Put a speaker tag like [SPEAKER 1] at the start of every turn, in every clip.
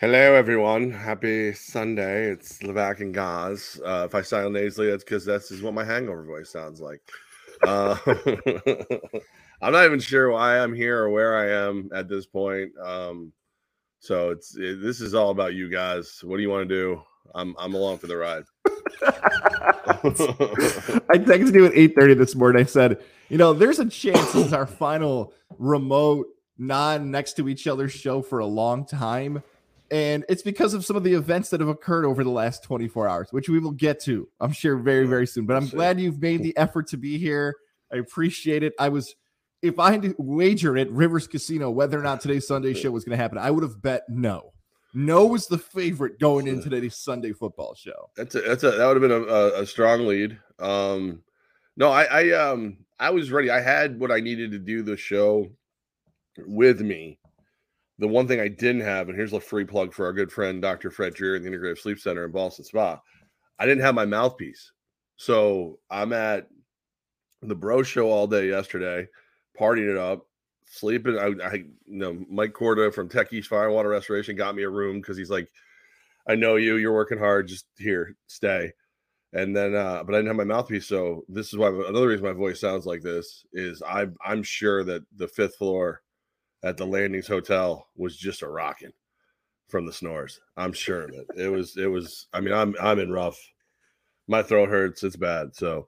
[SPEAKER 1] Hello, everyone. Happy Sunday. It's Levack and Gaz. Uh, if I sound nasally, that's because that's is what my hangover voice sounds like. Uh, I'm not even sure why I'm here or where I am at this point. Um, so it's it, this is all about you guys. What do you want to do? I'm I'm along for the ride.
[SPEAKER 2] I texted you at 8:30 this morning. I said, you know, there's a chance this is our final remote, non next to each other show for a long time. And it's because of some of the events that have occurred over the last 24 hours, which we will get to, I'm sure, very, very soon. But I'm glad you've made the effort to be here. I appreciate it. I was, if I had to wager at Rivers Casino whether or not today's Sunday show was going to happen, I would have bet no. No was the favorite going into today's Sunday football show.
[SPEAKER 1] That's a, that's a that would have been a, a, strong lead. Um, no, I, I um I was ready. I had what I needed to do the show with me. The one thing I didn't have, and here's a free plug for our good friend Dr. Fred Dreer in the Integrative Sleep Center in Ballston Spa. I didn't have my mouthpiece. So I'm at the bro show all day yesterday, partying it up, sleeping. I, I you know, Mike Corda from Techies East Fire and Water Restoration got me a room because he's like, I know you, you're working hard, just here, stay. And then, uh, but I didn't have my mouthpiece, so this is why another reason my voice sounds like this is I I'm sure that the fifth floor at the Landings Hotel was just a rocking from the snores. I'm sure of it. It was it was. I mean, I'm I'm in rough. My throat hurts. It's bad. So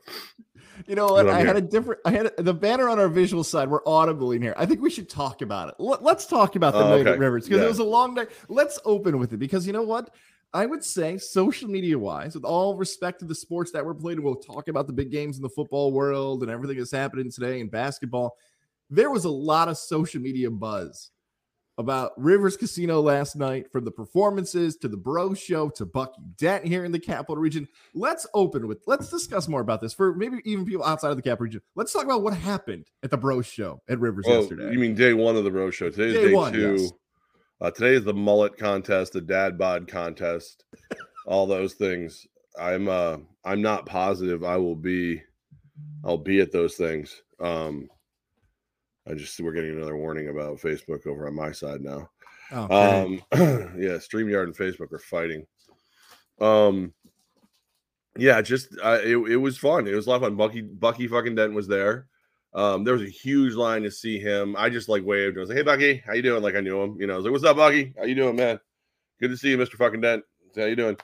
[SPEAKER 2] you know what? I had a different. I had a, the banner on our visual side. We're audible in here. I think we should talk about it. Let, us talk about the oh, okay. at Rivers because yeah. it was a long day. Let's open with it because you know what? I would say, social media wise, with all respect to the sports that were played, we'll talk about the big games in the football world and everything that's happening today in basketball. There was a lot of social media buzz about Rivers Casino last night, from the performances to the Bro Show to Bucky Dent here in the Capital Region. Let's open with, let's discuss more about this for maybe even people outside of the Capital Region. Let's talk about what happened at the Bro Show at Rivers well, yesterday.
[SPEAKER 1] You mean day one of the Bro Show? Today's day, day one, two. Yes. Uh, today is the mullet contest, the dad bod contest, all those things. I'm uh I'm not positive I will be I'll be at those things. Um I just we're getting another warning about Facebook over on my side now. Oh, um, yeah, Streamyard and Facebook are fighting. Um, yeah, just uh, it, it was fun. It was a lot of fun. Bucky Bucky fucking Dent was there. Um, there was a huge line to see him. I just like waved. I was like, "Hey, Bucky, how you doing?" Like I knew him. You know, I was like, "What's up, Bucky? How you doing, man? Good to see you, Mister Fucking Dent. How you doing?"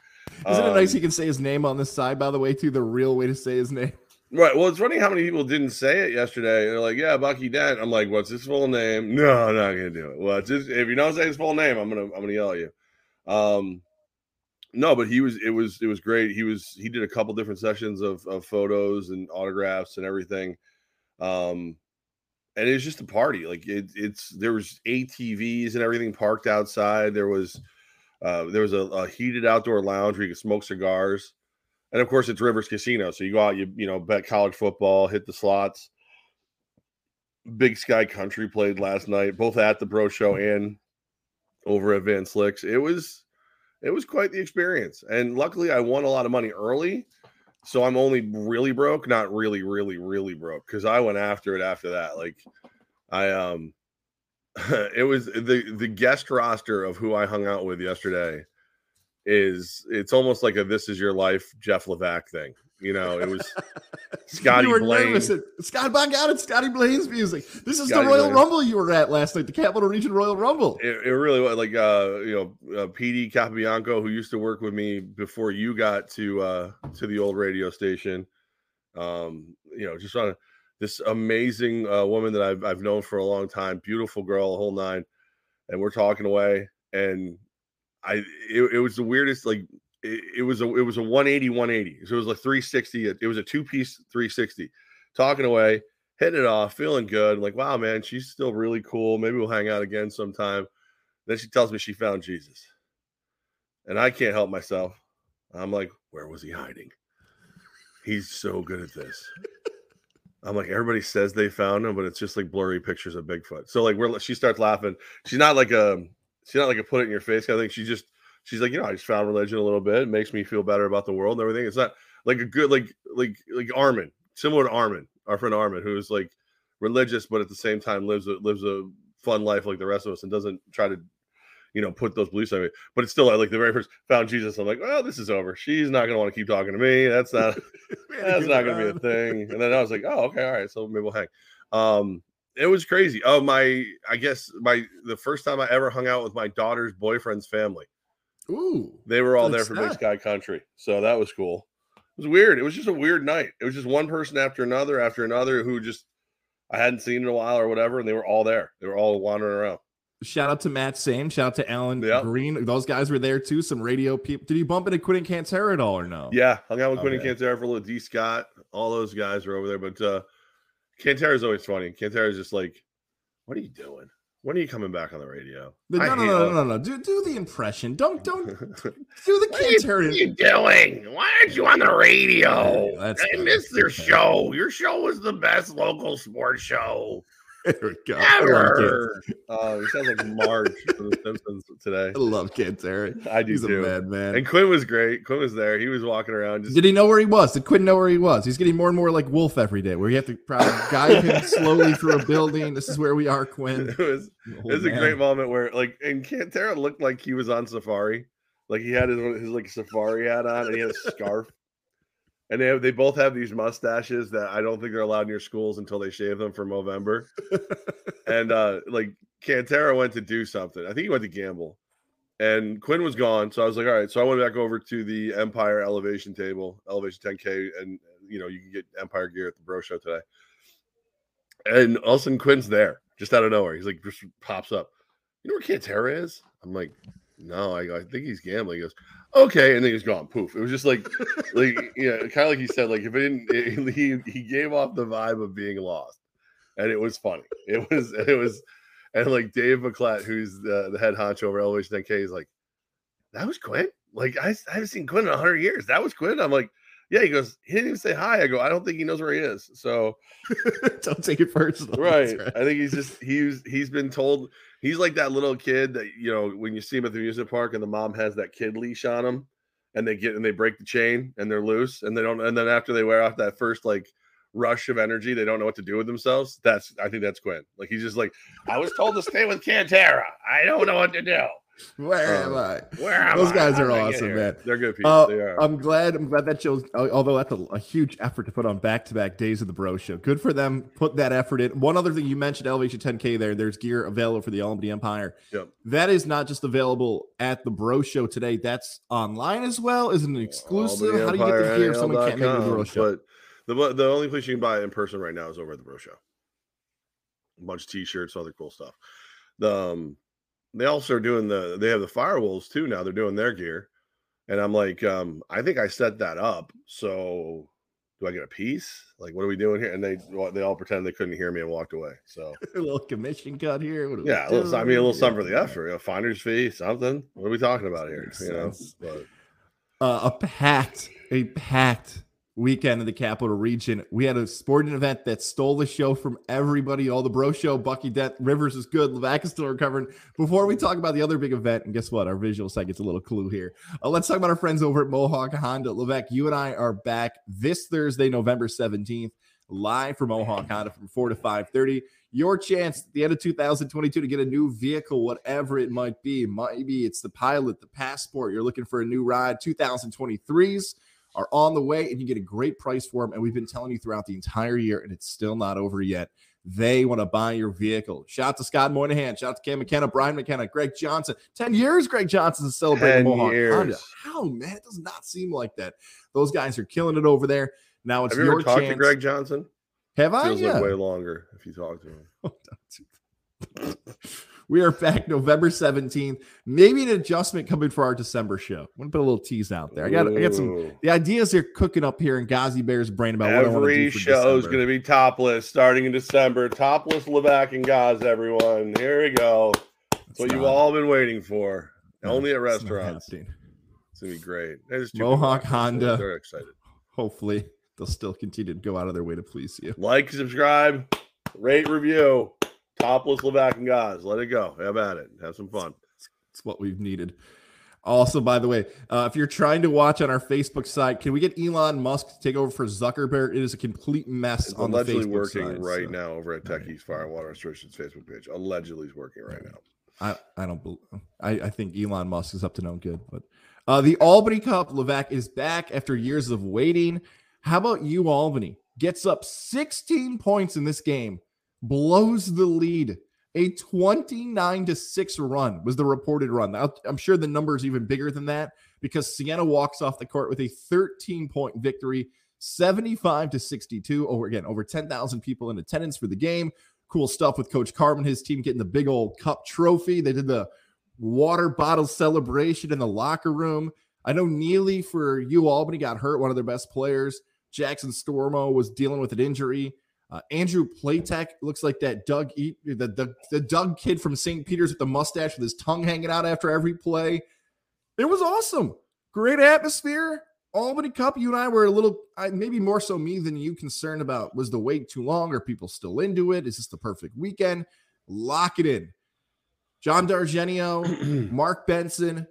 [SPEAKER 2] Isn't um, it nice he can say his name on this side? By the way, too, the real way to say his name.
[SPEAKER 1] Right. Well, it's funny how many people didn't say it yesterday. They're like, "Yeah, Bucky Dent." I'm like, "What's his full name?" No, I'm not gonna do it. Well, just, if you don't say his full name, I'm gonna I'm gonna yell at you. Um, no, but he was it was it was great. He was he did a couple different sessions of of photos and autographs and everything. Um, and it was just a party. Like it, it's there was ATVs and everything parked outside. There was uh, there was a, a heated outdoor lounge where you could smoke cigars and of course it's Rivers Casino. So you go out, you you know, bet college football, hit the slots. Big Sky Country played last night, both at the Bro Show and over at Van Slicks. It was it was quite the experience. And luckily I won a lot of money early. So I'm only really broke, not really, really, really broke. Cause I went after it after that. Like I um it was the the guest roster of who I hung out with yesterday is it's almost like a "This Is Your Life" Jeff Levack thing. You know, it was Scotty you were Blaine.
[SPEAKER 2] At, Scott Bong out Scotty Blaine's music. This is Scotty the Royal Blaine. Rumble you were at last night, the Capital Region Royal Rumble.
[SPEAKER 1] It, it really was like uh, you know, uh, PD Capabianco, who used to work with me before you got to uh to the old radio station. Um, you know, just on this amazing uh, woman that I've I've known for a long time, beautiful girl, a whole nine, and we're talking away, and I it, it was the weirdest like it, it, was a it was a 180 180 so it was like 360 it was a two piece 360 talking away hitting it off feeling good like wow man she's still really cool. Maybe we'll hang out again sometime. Then she tells me she found Jesus. And I can't help myself. I'm like where was he hiding? He's so good at this. I'm like everybody says they found him but it's just like blurry pictures of Bigfoot. So like we're she starts laughing. She's not like a she's not like a put it in your face I think she just she's like, you know, I just found religion a little bit. It makes me feel better about the world and everything. It's not like a good like like like Armin, similar to Armin, our friend Armin, who's like religious, but at the same time lives a lives a fun life like the rest of us and doesn't try to you know, put those beliefs on me. But it's still like the very first found Jesus. I'm like, well, this is over. She's not gonna want to keep talking to me. That's not that's not gonna be a thing. And then I was like, oh, okay, all right. So maybe we'll hang. Um, it was crazy. Oh, my I guess my the first time I ever hung out with my daughter's boyfriend's family.
[SPEAKER 2] Ooh.
[SPEAKER 1] They were all there for Big Sky Country. So that was cool. It was weird. It was just a weird night. It was just one person after another after another who just I hadn't seen in a while or whatever, and they were all there. They were all wandering around.
[SPEAKER 2] Shout out to Matt Same. Shout out to Alan yep. Green. Those guys were there too. Some radio people. Did you bump into Quinn and Cantera at all or no?
[SPEAKER 1] Yeah, hung out with okay. Quinn and Cantera for a little. D Scott, all those guys were over there. But uh Cantera's always funny. Cantera's just like, "What are you doing? When are you coming back on the radio?"
[SPEAKER 2] No, no, no, no, no, no, Do do the impression. Don't don't do the Cantera.
[SPEAKER 1] What are you doing? Why aren't you on the radio? I missed your show. Your show was the best local sports show. There we go. Ever. Oh, he sounds like Marge from The Simpsons today.
[SPEAKER 2] I love Cantera.
[SPEAKER 1] I do He's too. a mad man. And Quinn was great. Quinn was there. He was walking around.
[SPEAKER 2] Just... Did he know where he was? Did Quinn know where he was? He's getting more and more like Wolf every day, where you have to probably guide him slowly through a building. This is where we are, Quinn.
[SPEAKER 1] It was, oh, it was a great moment where, like, and Cantera looked like he was on safari. Like he had his, his like safari hat on and he had a scarf and they have, they both have these mustaches that I don't think they're allowed near schools until they shave them for November. and uh like Cantera went to do something. I think he went to gamble. And Quinn was gone. So I was like, all right. So I went back over to the Empire elevation table, elevation 10K, and you know, you can get Empire gear at the bro show today. And all of a sudden Quinn's there, just out of nowhere. He's like just pops up. You know where Cantera is? I'm like, no, I, I think he's gambling. He goes, okay, and then he's gone. Poof. It was just like, like yeah, kind of like he said, like if it didn't, it, he he gave off the vibe of being lost, and it was funny. It was it was, and like Dave McClatt, who's the, the head honcho over Elevation 10K, is like, that was Quinn. Like I, I haven't seen Quinn in hundred years. That was Quinn. I'm like, yeah. He goes, he didn't even say hi. I go, I don't think he knows where he is. So
[SPEAKER 2] don't take it personal.
[SPEAKER 1] Right. right. I think he's just he's he's been told he's like that little kid that you know when you see him at the music park and the mom has that kid leash on him and they get and they break the chain and they're loose and they don't and then after they wear off that first like rush of energy they don't know what to do with themselves that's i think that's quinn. Like he's just like i was told to stay with cantera. I don't know what to do
[SPEAKER 2] where am I?
[SPEAKER 1] Where am
[SPEAKER 2] Those
[SPEAKER 1] I?
[SPEAKER 2] guys are awesome, man.
[SPEAKER 1] They're good people. Uh, they
[SPEAKER 2] are. I'm glad. I'm glad that shows. Although that's a, a huge effort to put on back-to-back days of the Bro Show. Good for them. Put that effort in. One other thing you mentioned, Elevation 10K. There, there's gear available for the Albany Empire.
[SPEAKER 1] Yep.
[SPEAKER 2] That is not just available at the Bro Show today. That's online as well. Is it an exclusive? How do you get the gear if someone can't make the Bro Show?
[SPEAKER 1] But the the only place you can buy it in person right now is over at the Bro Show. A bunch of T-shirts, other cool stuff. The um, they also are doing the they have the firewolves too now they're doing their gear and i'm like um i think i set that up so do i get a piece? Like what are we doing here? And they they all pretended they couldn't hear me and walked away so
[SPEAKER 2] a little commission cut here
[SPEAKER 1] yeah little, i mean a little something for the effort a finder's fee something what are we talking about here you know?
[SPEAKER 2] but, uh, a packed a packed weekend in the capital region. We had a sporting event that stole the show from everybody. All the bro show, Bucky Dent, Rivers is good. Levack is still recovering. Before we talk about the other big event, and guess what? Our visual site gets a little clue here. Uh, let's talk about our friends over at Mohawk Honda. Levack, you and I are back this Thursday, November 17th, live from Mohawk Honda from 4 to 5:30. Your chance at the end of 2022 to get a new vehicle, whatever it might be. Maybe it's the pilot, the passport. You're looking for a new ride, 2023s are on the way and you get a great price for them. And we've been telling you throughout the entire year, and it's still not over yet. They want to buy your vehicle. Shout out to Scott Moynihan. Shout out to Cam McKenna, Brian McKenna, Greg Johnson. 10 years Greg Johnson is celebrating Mohawk years. Honda. How, man? It does not seem like that. Those guys are killing it over there. Now it's
[SPEAKER 1] Have
[SPEAKER 2] you
[SPEAKER 1] ever talked
[SPEAKER 2] chance.
[SPEAKER 1] to Greg Johnson?
[SPEAKER 2] Have I?
[SPEAKER 1] Feels yeah. like way longer if you talk to
[SPEAKER 2] him. Oh, We are back November 17th. Maybe an adjustment coming for our December show. I'm gonna put a little tease out there. I got I got some the ideas are cooking up here in Gazi Bear's brain about
[SPEAKER 1] Every
[SPEAKER 2] what I want to do.
[SPEAKER 1] Every show is gonna be topless starting in December. Topless Levack and Gaz, everyone. Here we go. That's what you've all been waiting for. No, Only at restaurants. It's gonna be great.
[SPEAKER 2] Mohawk Honda. They're excited. Hopefully they'll still continue to go out of their way to please you.
[SPEAKER 1] Like, subscribe, rate, review. Topless Levack and guys, let it go. Have at it. Have some fun.
[SPEAKER 2] It's what we've needed. Also, by the way, uh, if you're trying to watch on our Facebook site, can we get Elon Musk to take over for Zuckerberg? It is a complete mess on Facebook. it's on allegedly
[SPEAKER 1] working
[SPEAKER 2] side,
[SPEAKER 1] right so. now over at Techie's right. Fire Water Restrictions Facebook page. Allegedly, is working right now.
[SPEAKER 2] I, I don't believe. I, I think Elon Musk is up to no good. But uh, the Albany Cup, Levack is back after years of waiting. How about you, Albany? Gets up 16 points in this game, blows the lead. A 29 to 6 run was the reported run. I'm sure the number is even bigger than that because Siena walks off the court with a 13 point victory, 75 to 62. Over again, over 10,000 people in attendance for the game. Cool stuff with Coach Carmen, his team getting the big old cup trophy. They did the water bottle celebration in the locker room. I know Neely for U Albany got hurt, one of their best players. Jackson Stormo was dealing with an injury. Uh, Andrew Platek looks like that Doug Edert, the, the, the Doug kid from St. Peter's with the mustache with his tongue hanging out after every play. It was awesome. Great atmosphere. Albany Cup, you and I were a little, maybe more so me than you, concerned about was the wait too long? Are people still into it? Is this the perfect weekend? Lock it in. John D'Argenio, Mark Benson.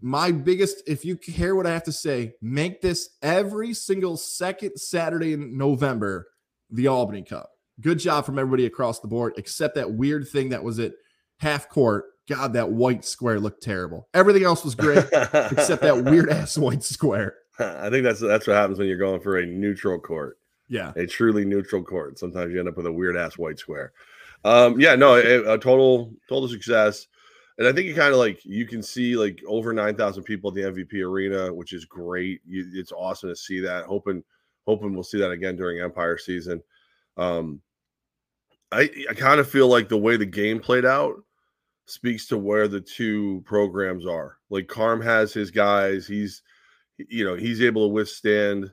[SPEAKER 2] My biggest, if you care what I have to say, make this every single second Saturday in November the Albany Cup. Good job from everybody across the board, except that weird thing that was at half court. God, that white square looked terrible. Everything else was great, except that weird ass white square.
[SPEAKER 1] I think that's that's what happens when you're going for a neutral court.
[SPEAKER 2] Yeah,
[SPEAKER 1] a truly neutral court. Sometimes you end up with a weird ass white square. Um, yeah, no, a, a total total success. And I think you kind of like you can see like over nine thousand people at the MVP arena, which is great. You, it's awesome to see that. Hoping hoping we'll see that again during Empire season. Um, I I kind of feel like the way the game played out speaks to where the two programs are. Like Carm has his guys. He's you know he's able to withstand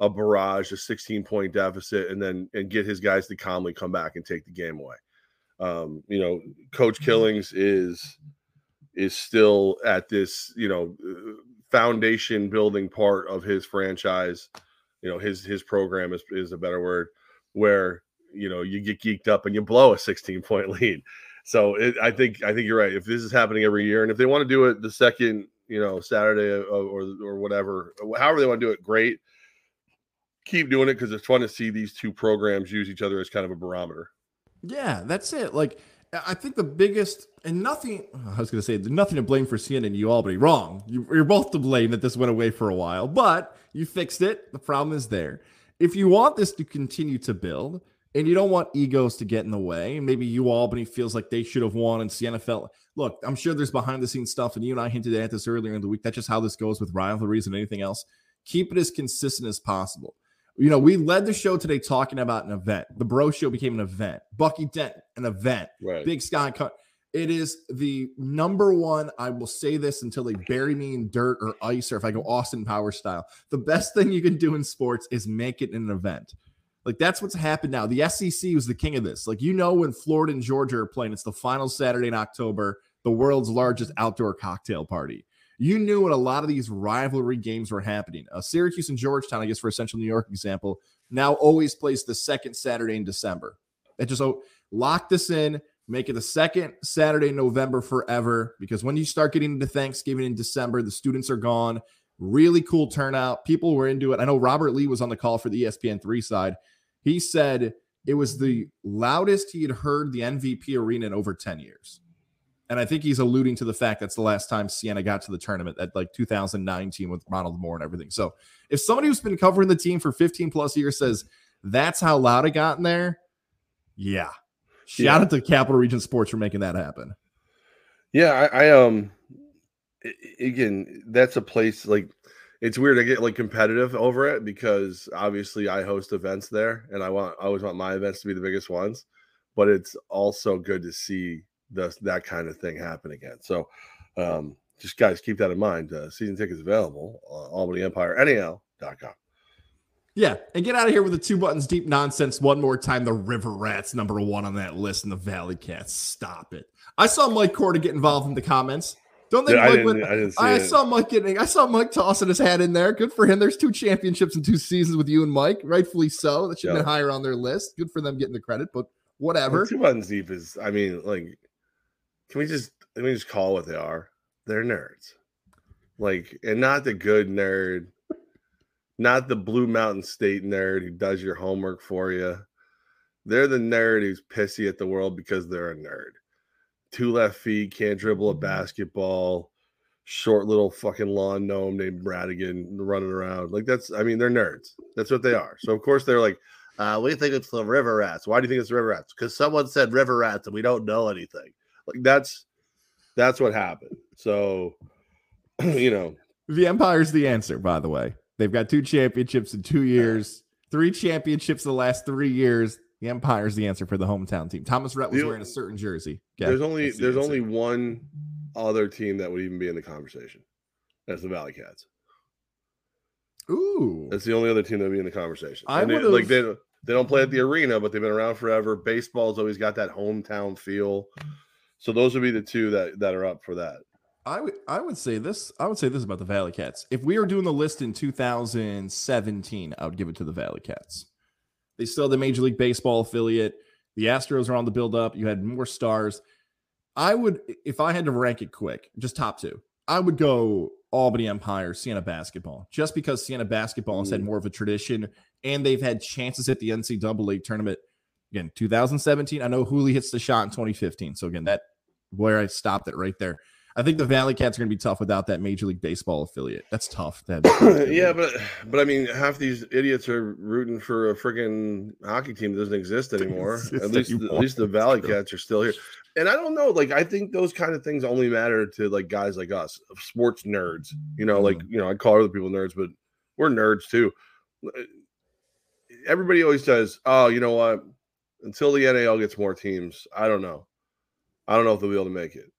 [SPEAKER 1] a barrage, a 16 point deficit, and then and get his guys to calmly come back and take the game away. Um, you know, Coach mm-hmm. Killings is is still at this you know foundation building part of his franchise you know his his program is is a better word where you know you get geeked up and you blow a 16 point lead. So it, i think i think you're right. If this is happening every year and if they want to do it the second you know saturday or or whatever however they want to do it great. Keep doing it because it's fun to see these two programs use each other as kind of a barometer.
[SPEAKER 2] Yeah that's it. Like I think the biggest and nothing. I was going to say nothing to blame for Siena and you Albany. Wrong. You, you're both to blame that this went away for a while, but you fixed it. The problem is there. If you want this to continue to build, and you don't want egos to get in the way, and maybe you Albany feels like they should have won, and Siena felt. Look, I'm sure there's behind the scenes stuff, and you and I hinted at this earlier in the week. That's just how this goes with rivalries and anything else. Keep it as consistent as possible you know, we led the show today talking about an event. The Bro Show became an event. Bucky Dent, an event.
[SPEAKER 1] Right.
[SPEAKER 2] Big Sky Cut. It is the number one. I will say this until they bury me in dirt or ice, or if I go Austin Power style. The best thing you can do in sports is make it an event. Like that's what's happened now. The SEC was the king of this. Like you know, when Florida and Georgia are playing, it's the final Saturday in October, the world's largest outdoor cocktail party you knew when a lot of these rivalry games were happening. Uh, Syracuse and Georgetown, I guess for a Central New York example, now always plays the second Saturday in December. That just oh, lock this in, make it the second Saturday in November forever. Because when you start getting into Thanksgiving in December, the students are gone. Really cool turnout. People were into it. I know Robert Lee was on the call for the ESPN three side. He said it was the loudest he had heard the MVP arena in over 10 years. And I think he's alluding to the fact that's the last time Siena got to the tournament at like 2019 with Ronald Moore and everything. So if somebody who's been covering the team for 15 plus years says that's how loud it got in there, yeah. Shout yeah. out to Capital Region Sports for making that happen.
[SPEAKER 1] Yeah, I, I um again, that's a place like it's weird. I get like competitive over it because obviously I host events there and I want I always want my events to be the biggest ones, but it's also good to see the, that kind of thing happen again. So, um, just guys, keep that in mind. Uh, season tickets available on Albany Empire NAL.com.
[SPEAKER 2] Yeah, and get out of here with the two buttons deep nonsense one more time. The River Rats, number one on that list, and the Valley Cats. Stop it. I saw Mike Corda get involved in the comments. Don't think yeah, Mike I went, I, didn't I saw Mike getting. I saw Mike tossing his hat in there. Good for him. There's two championships in two seasons with you and Mike, rightfully so. That should have yeah. been higher on their list. Good for them getting the credit, but whatever.
[SPEAKER 1] Well, two buttons deep is. I mean, like can we just let me just call what they are? They're nerds. Like, and not the good nerd, not the Blue Mountain State nerd who does your homework for you. They're the nerd who's pissy at the world because they're a nerd. two left feet, can't dribble a basketball, short little fucking lawn gnome named Radigan running around. Like that's, I mean, they're nerds. That's what they are. So of course they're like, uh, we think it's the river rats. Why do you think it's the river rats? Because someone said river rats and we don't know anything. Like that's that's what happened. So you know,
[SPEAKER 2] the Empire's the answer. By the way, they've got two championships in two years, three championships the last three years. The Empire's the answer for the hometown team. Thomas Rhett was the, wearing a certain jersey.
[SPEAKER 1] Yeah, there's only the there's answer. only one other team that would even be in the conversation. That's the Valley Cats.
[SPEAKER 2] Ooh,
[SPEAKER 1] that's the only other team that would be in the conversation. I would like they they don't play at the arena, but they've been around forever. Baseball's always got that hometown feel. So those would be the two that that are up for that.
[SPEAKER 2] I would I would say this I would say this about the Valley Cats. If we were doing the list in 2017, I would give it to the Valley Cats. They still have the Major League Baseball affiliate. The Astros are on the build up. You had more stars. I would if I had to rank it quick, just top two. I would go Albany Empire, Siena basketball, just because Siena basketball has had mm. more of a tradition and they've had chances at the NCAA tournament. Again, 2017. I know Hooley hits the shot in 2015. So again, that where I stopped it right there. I think the Valley Cats are going to be tough without that Major League Baseball affiliate. That's tough. That
[SPEAKER 1] yeah, but but I mean, half these idiots are rooting for a freaking hockey team that doesn't exist anymore. Exist at least anymore. at least the Valley Cats are still here. And I don't know, like I think those kind of things only matter to like guys like us, sports nerds. You know, like mm-hmm. you know, I call other people nerds, but we're nerds too everybody always says, "Oh, you know what? Until the NAL gets more teams, I don't know. I don't know if they'll be able to make it."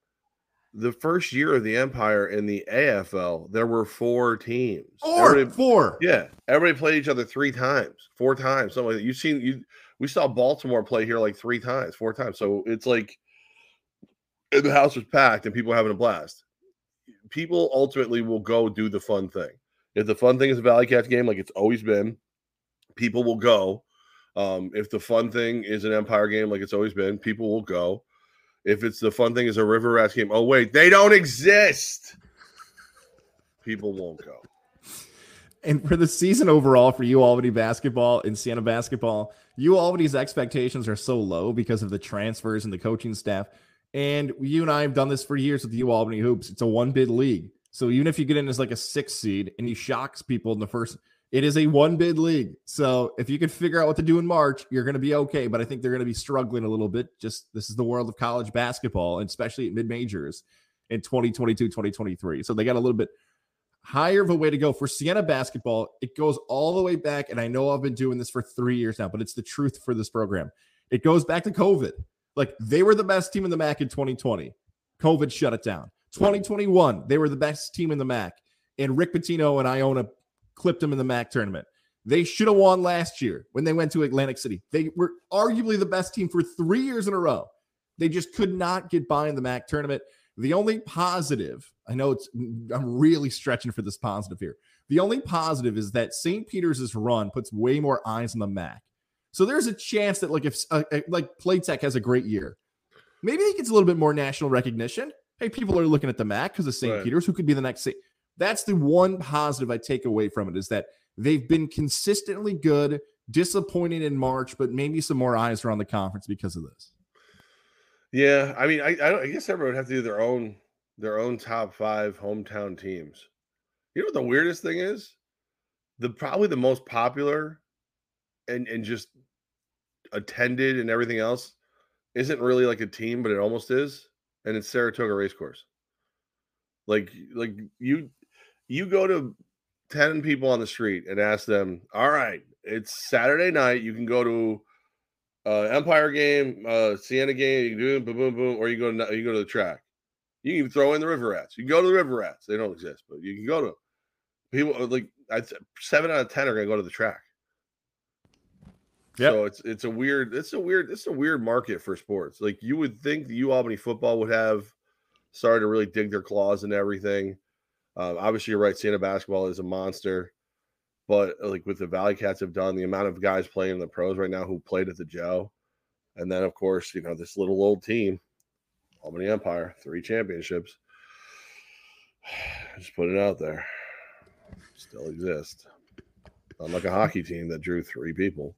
[SPEAKER 1] The first year of the Empire in the AFL, there were four teams.
[SPEAKER 2] Four, everybody, four.
[SPEAKER 1] Yeah, everybody played each other three times, four times, something like that. You've seen you. We saw Baltimore play here like three times, four times. So it's like the house was packed and people were having a blast. People ultimately will go do the fun thing. If the fun thing is a Valley Cats game, like it's always been, people will go. Um, if the fun thing is an Empire game, like it's always been, people will go. If it's the fun thing is a River Rats game, oh wait, they don't exist. People won't go.
[SPEAKER 2] And for the season overall for you Albany basketball and Siena basketball, you Albany's expectations are so low because of the transfers and the coaching staff. And you and I have done this for years with you Albany hoops. It's a one bid league. So even if you get in as like a six seed and he shocks people in the first it is a one bid league. So if you can figure out what to do in March, you're going to be okay. But I think they're going to be struggling a little bit. Just this is the world of college basketball, and especially at mid majors in 2022, 2023. So they got a little bit higher of a way to go for Siena basketball. It goes all the way back. And I know I've been doing this for three years now, but it's the truth for this program. It goes back to COVID. Like they were the best team in the MAAC in 2020. COVID shut it down. 2021, they were the best team in the MAAC. And Rick Pitino and Iona clipped them in the MAAC tournament. They should have won last year when they went to Atlantic City. They were arguably the best team for three years in a row. They just could not get by in the MAAC tournament. The only positive, I know it's, I'm really stretching for this positive here. The only positive is that St. Peter's' run puts way more eyes on the MAAC. So there's a chance that, like, if uh, uh like Platek has a great year, maybe he gets a little bit more national recognition. Hey, people are looking at the MAAC because of St. Right. Peter's, who could be the next. That's the one positive I take away from it is that they've been consistently good, disappointing in March, but maybe some more eyes are on the conference because of this.
[SPEAKER 1] Yeah, I mean, I, I, I guess everyone would have to do their own their own top five hometown teams. You know what the weirdest thing is? The probably the most popular and and just attended and everything else isn't really like a team, but it almost is, and it's Saratoga Racecourse. Like like you you go to 10 people on the street and ask them, all right, it's Saturday night. You can go to uh, Empire game, uh, Siena game, you can do it, boom, boom, boom, or you go to you go to the track. You can throw in the River Rats. You can go to the River Rats. They don't exist, but you can go to them. People uh, like I'd seven out of ten are gonna go to the track. Yep. So it's it's a weird it's a weird it's a weird market for sports. Like you would think the U Albany football would have started to really dig their claws and everything. Uh, obviously, you're right. Siena basketball is a monster, but uh, like with the Valley Cats have done, the amount of guys playing in the pros right now who played at the Joe, and then of course, you know this little old team, Albany Empire, three championships. Just put it out there, still exist. Unlike a hockey team that drew three people.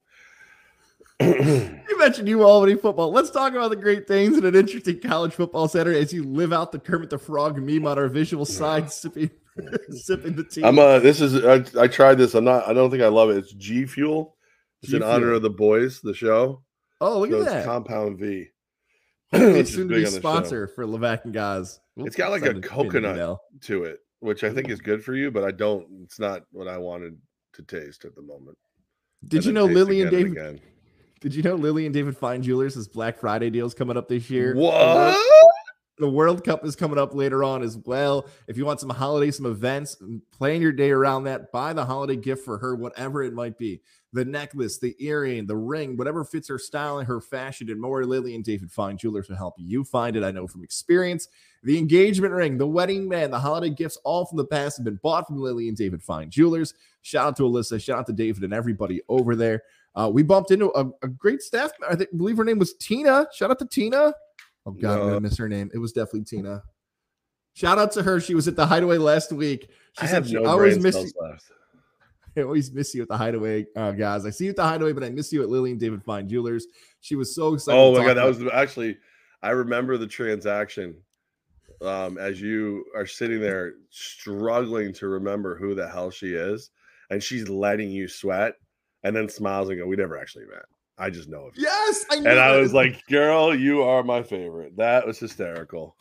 [SPEAKER 2] You mentioned you Albany football. Let's talk about the Great things and an interesting college football Saturday as you live out the Kermit the Frog meme on our visual side, sipping, sipping the tea.
[SPEAKER 1] I'm uh, this is I, I, tried this. I'm not. I don't think I love it. It's G Fuel. It's G in honor of the boys, the show.
[SPEAKER 2] Oh, look so at that
[SPEAKER 1] Compound V.
[SPEAKER 2] it's soon to be sponsor for Levack and guys.
[SPEAKER 1] it's got like a coconut to it, which I think is good for you, but I don't. It's not what I wanted to taste at the moment.
[SPEAKER 2] Did you know Lily and David? Did you know Lily and David Fine Jewelers has Black Friday deals coming up this year?
[SPEAKER 1] What?
[SPEAKER 2] The World Cup is coming up later on as well. If you want some holiday, some events, plan your day around that. Buy the holiday gift for her, whatever it might be. The necklace, the earring, the ring, whatever fits her style and her fashion, and more. Lily and David Fine Jewelers will help you find it. I know from experience. The engagement ring, the wedding band, the holiday gifts, all from the past have been bought from Lily and David Fine Jewelers. Shout out to Alyssa, shout out to David and everybody over there. Uh, we bumped into a, a, great staff. I think, believe her name was Tina. Shout out to Tina. Oh God, no. I'm gonna miss her name. It was definitely Tina. Shout out to her. She was at the Hideaway last week. She
[SPEAKER 1] I said she no always miss you. Left.
[SPEAKER 2] I always miss you at the Hideaway, uh, guys. I see you at the Hideaway, but I miss you at Lily and David Fine Jewelers. She was so excited.
[SPEAKER 1] Oh my God, that was actually. I remember the transaction um, as you are sitting there struggling to remember who the hell she is, and she's letting you sweat, and then smiles and go, "We never actually met. I just know of
[SPEAKER 2] you." Yes,
[SPEAKER 1] I and I was like, "Girl, you are my favorite." That was hysterical.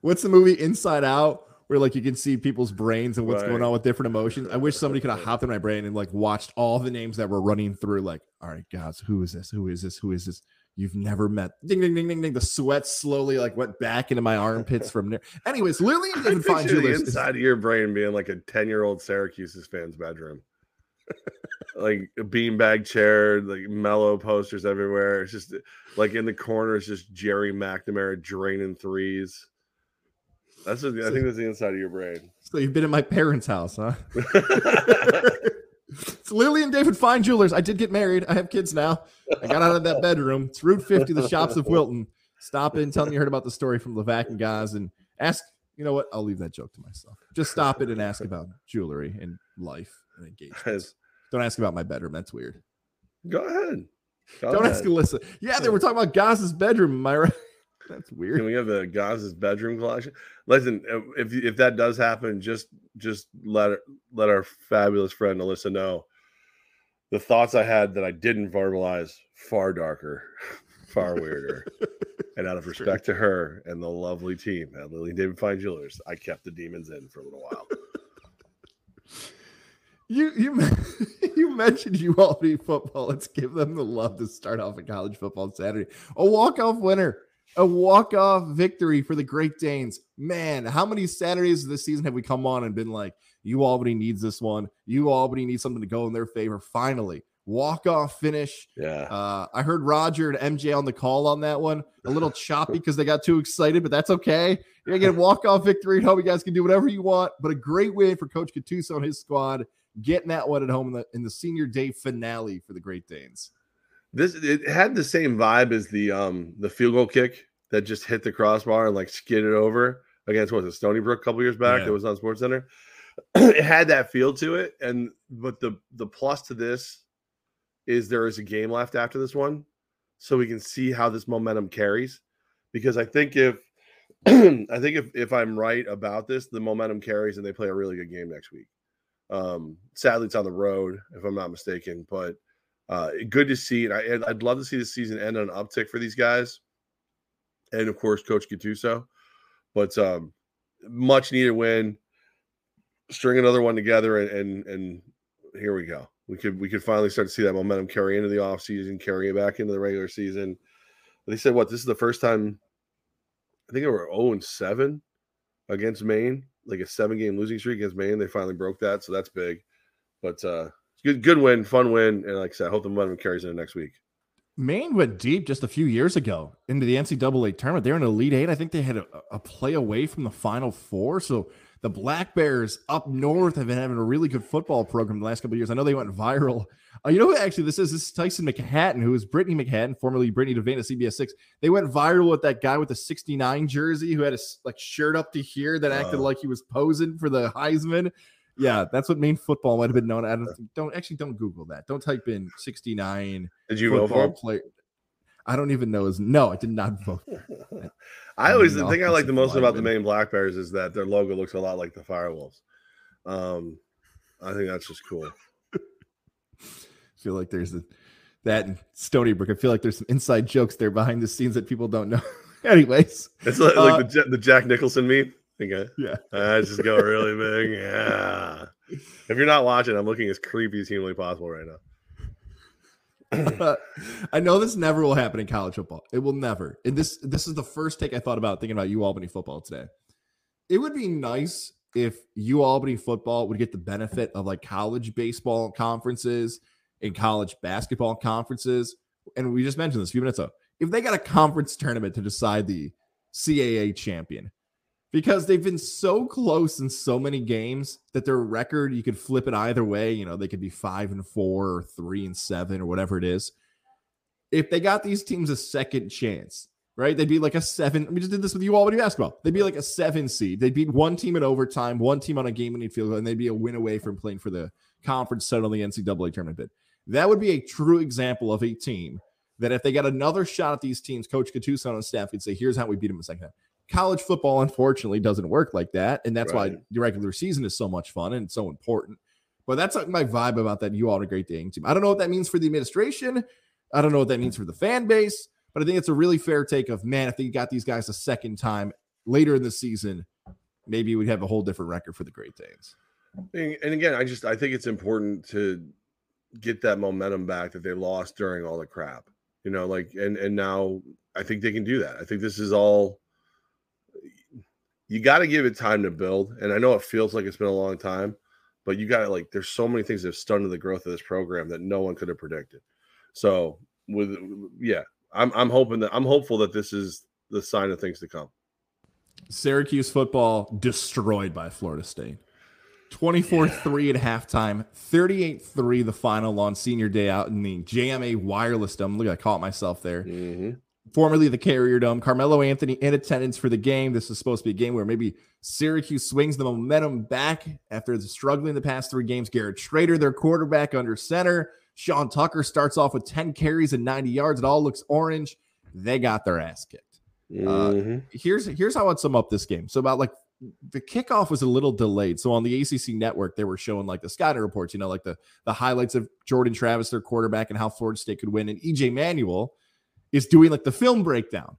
[SPEAKER 2] What's the movie Inside Out? Where like you can see people's brains and what's right. going on with different emotions. I wish somebody could have hopped in my brain and like watched all the names that were running through. Like, all right, guys, who is this? Who is this? Who is this? You've never met. Ding, ding, ding, ding, ding. The sweat slowly like went back into my armpits from there. Anyways, and David Fine
[SPEAKER 1] Jewelers. inside of your brain being like a 10 year old Syracuse's fan's bedroom. Like a beanbag chair, like mellow posters everywhere. It's just like in the corner, it's just Gerry McNamara draining threes. That's what, I think that's the inside of your brain.
[SPEAKER 2] So you've been at my parents' house, huh? It's Lily and David Fine Jewelers. I did get married. I have kids now. I got out of that bedroom. It's Route 50, the shops of Wilton. Stop in, tell me you heard about the story from Levack and guys, and ask. You know what? I'll leave that joke to myself. Just stop it and ask about jewelry and life Don't ask about my bedroom. That's weird.
[SPEAKER 1] Go ahead.
[SPEAKER 2] Go Don't ahead. ask Alyssa. Yeah, they were talking about Gaz's bedroom. Am I right? That's weird.
[SPEAKER 1] Can we have the Gaz's bedroom collection? Listen, if if that does happen, just just let let our fabulous friend Alyssa know the thoughts I had that I didn't verbalize far darker, far weirder. and out of respect to her and the lovely team at Lily David Fine Jewelers, I kept the demons in for a little while.
[SPEAKER 2] You you you mentioned you all need football. Let's give them the love to start off a college football Saturday. A walk off winner a walk-off victory for the Great Danes. Man, how many Saturdays of this season have we come on and been like, you Albany needs this one. You Albany needs something to go in their favor. Finally, walk-off finish.
[SPEAKER 1] Yeah.
[SPEAKER 2] Uh, I heard Roger and MJ on the call on that one. A little choppy because they got too excited, but that's okay. You're gonna get a walk-off victory at home. You guys can do whatever you want, but a great win for Coach Gattuso and his squad getting that one at home in the in the senior day finale for the Great Danes.
[SPEAKER 1] This it had the same vibe as the um the field goal kick that just hit the crossbar and like skidded over against what was it Stony Brook a couple years back yeah. that was on Sports Center. it had that feel to it, and but the the plus to this is there is a game left after this one, so we can see how this momentum carries. Because I think if I think if if I'm right about this, the momentum carries and they play a really good game next week. Um, sadly, it's on the road, if I'm not mistaken, but uh, good to see. And I, I'd love to see the season end on an uptick for these guys, and of course, Coach Gattuso. But um, much needed win. String another one together, and, and and here we go. We could we could finally start to see that momentum carry into the off season, carry it back into the regular season. They said what this is the first time. I think they were zero oh and seven against Maine, like a seven game losing streak against Maine. They finally broke that, so that's big. But uh, good good win, fun win, and like I said, I hope the momentum carries into next week.
[SPEAKER 2] Maine went deep just a few years ago into the NCAA tournament. They're in Elite Eight. I think they had a, a, play away from the Final Four. So the Black Bears up north have been having a really good football program the last couple years. I know they went viral. Uh, you know who actually this is? This is Tyson McHatton, who is Brittany McHatton, formerly Brittany Devane at CBS Six. They went viral with that guy with the '69 jersey who had a like shirt up to here that acted uh, like he was posing for the Heisman yeah, that's what Maine football might have been known. I don't, don't actually don't Google that. Don't type in 69.
[SPEAKER 1] Did you vote for? Player.
[SPEAKER 2] I don't even know his. No, I did not vote.
[SPEAKER 1] I always the thing I like the most about the Maine Black Bears is that their logo looks a lot like the Firewolves. Um, I think that's just cool.
[SPEAKER 2] I feel like there's a that and Stony Brook. I feel like there's some inside jokes there behind the scenes that people don't know. Anyways,
[SPEAKER 1] it's like, uh, like the, the Jack Nicholson meme. Okay. Yeah. I just go really big. Yeah. If you're not watching, I'm looking as creepy as humanly possible right now.
[SPEAKER 2] I know this never will happen in college football. It will never. And this this is the first take I thought about thinking about U Albany football today. It would be nice if U Albany football would get the benefit of like college baseball conferences and college basketball conferences. And we just mentioned this a few minutes ago. If they got a conference tournament to decide the CAA champion, because they've been so close in so many games that their record you could flip it either way. You know, they could be five and four or three and seven or whatever it is. If they got these teams a second chance, right? They'd be like a seven. We just did this with you all already basketball. They'd be like a seven seed. They'd beat one team in overtime, one team on a game winning field, and they'd be a win away from playing for the conference title in the NCAA tournament bid. That would be a true example of a team that if they got another shot at these teams, Coach Gattuso and staff could say, "Here's how we beat them in the second half." College football, unfortunately, doesn't work like that. And that's right. why the regular season is so much fun and so important. But that's like my vibe about that you all a great day team. I don't know what that means for the administration. I don't know what that means for the fan base, but I think it's a really fair take of man, if they got these guys a second time later in the season, maybe we'd have a whole different record for the Great Danes.
[SPEAKER 1] And again, I just I think it's important to get that momentum back that they lost during all the crap. You know, like and and now I think they can do that. I think this is all you got to give it time to build. And I know it feels like it's been a long time, but you got to like, there's so many things that have stunted the growth of this program that no one could have predicted. So, with, yeah, I'm, I'm hoping that I'm hopeful that this is the sign of things to come.
[SPEAKER 2] Syracuse football destroyed by Florida State. 24 3 at halftime, 38 3 the final on senior day out in the JMA Wireless Dome. Look, I caught myself there. Mm-hmm formerly the Carrier Dome. Carmelo Anthony in attendance for the game. This is supposed to be a game where maybe Syracuse swings the momentum back after the struggling the past three games. Garrett Shrader, their quarterback, under center. Sean Tucker starts off with 10 carries and 90 yards. It all looks orange. They got their ass kicked. Uh, mm-hmm. Uh, here's here's how I'd sum up this game. So about like the kickoff was a little delayed. So on the ACC network, they were showing like the scouting reports, you know, like the the highlights of Jordan Travis, their quarterback, and how Florida State could win. And EJ Manuel, is doing like the film breakdown.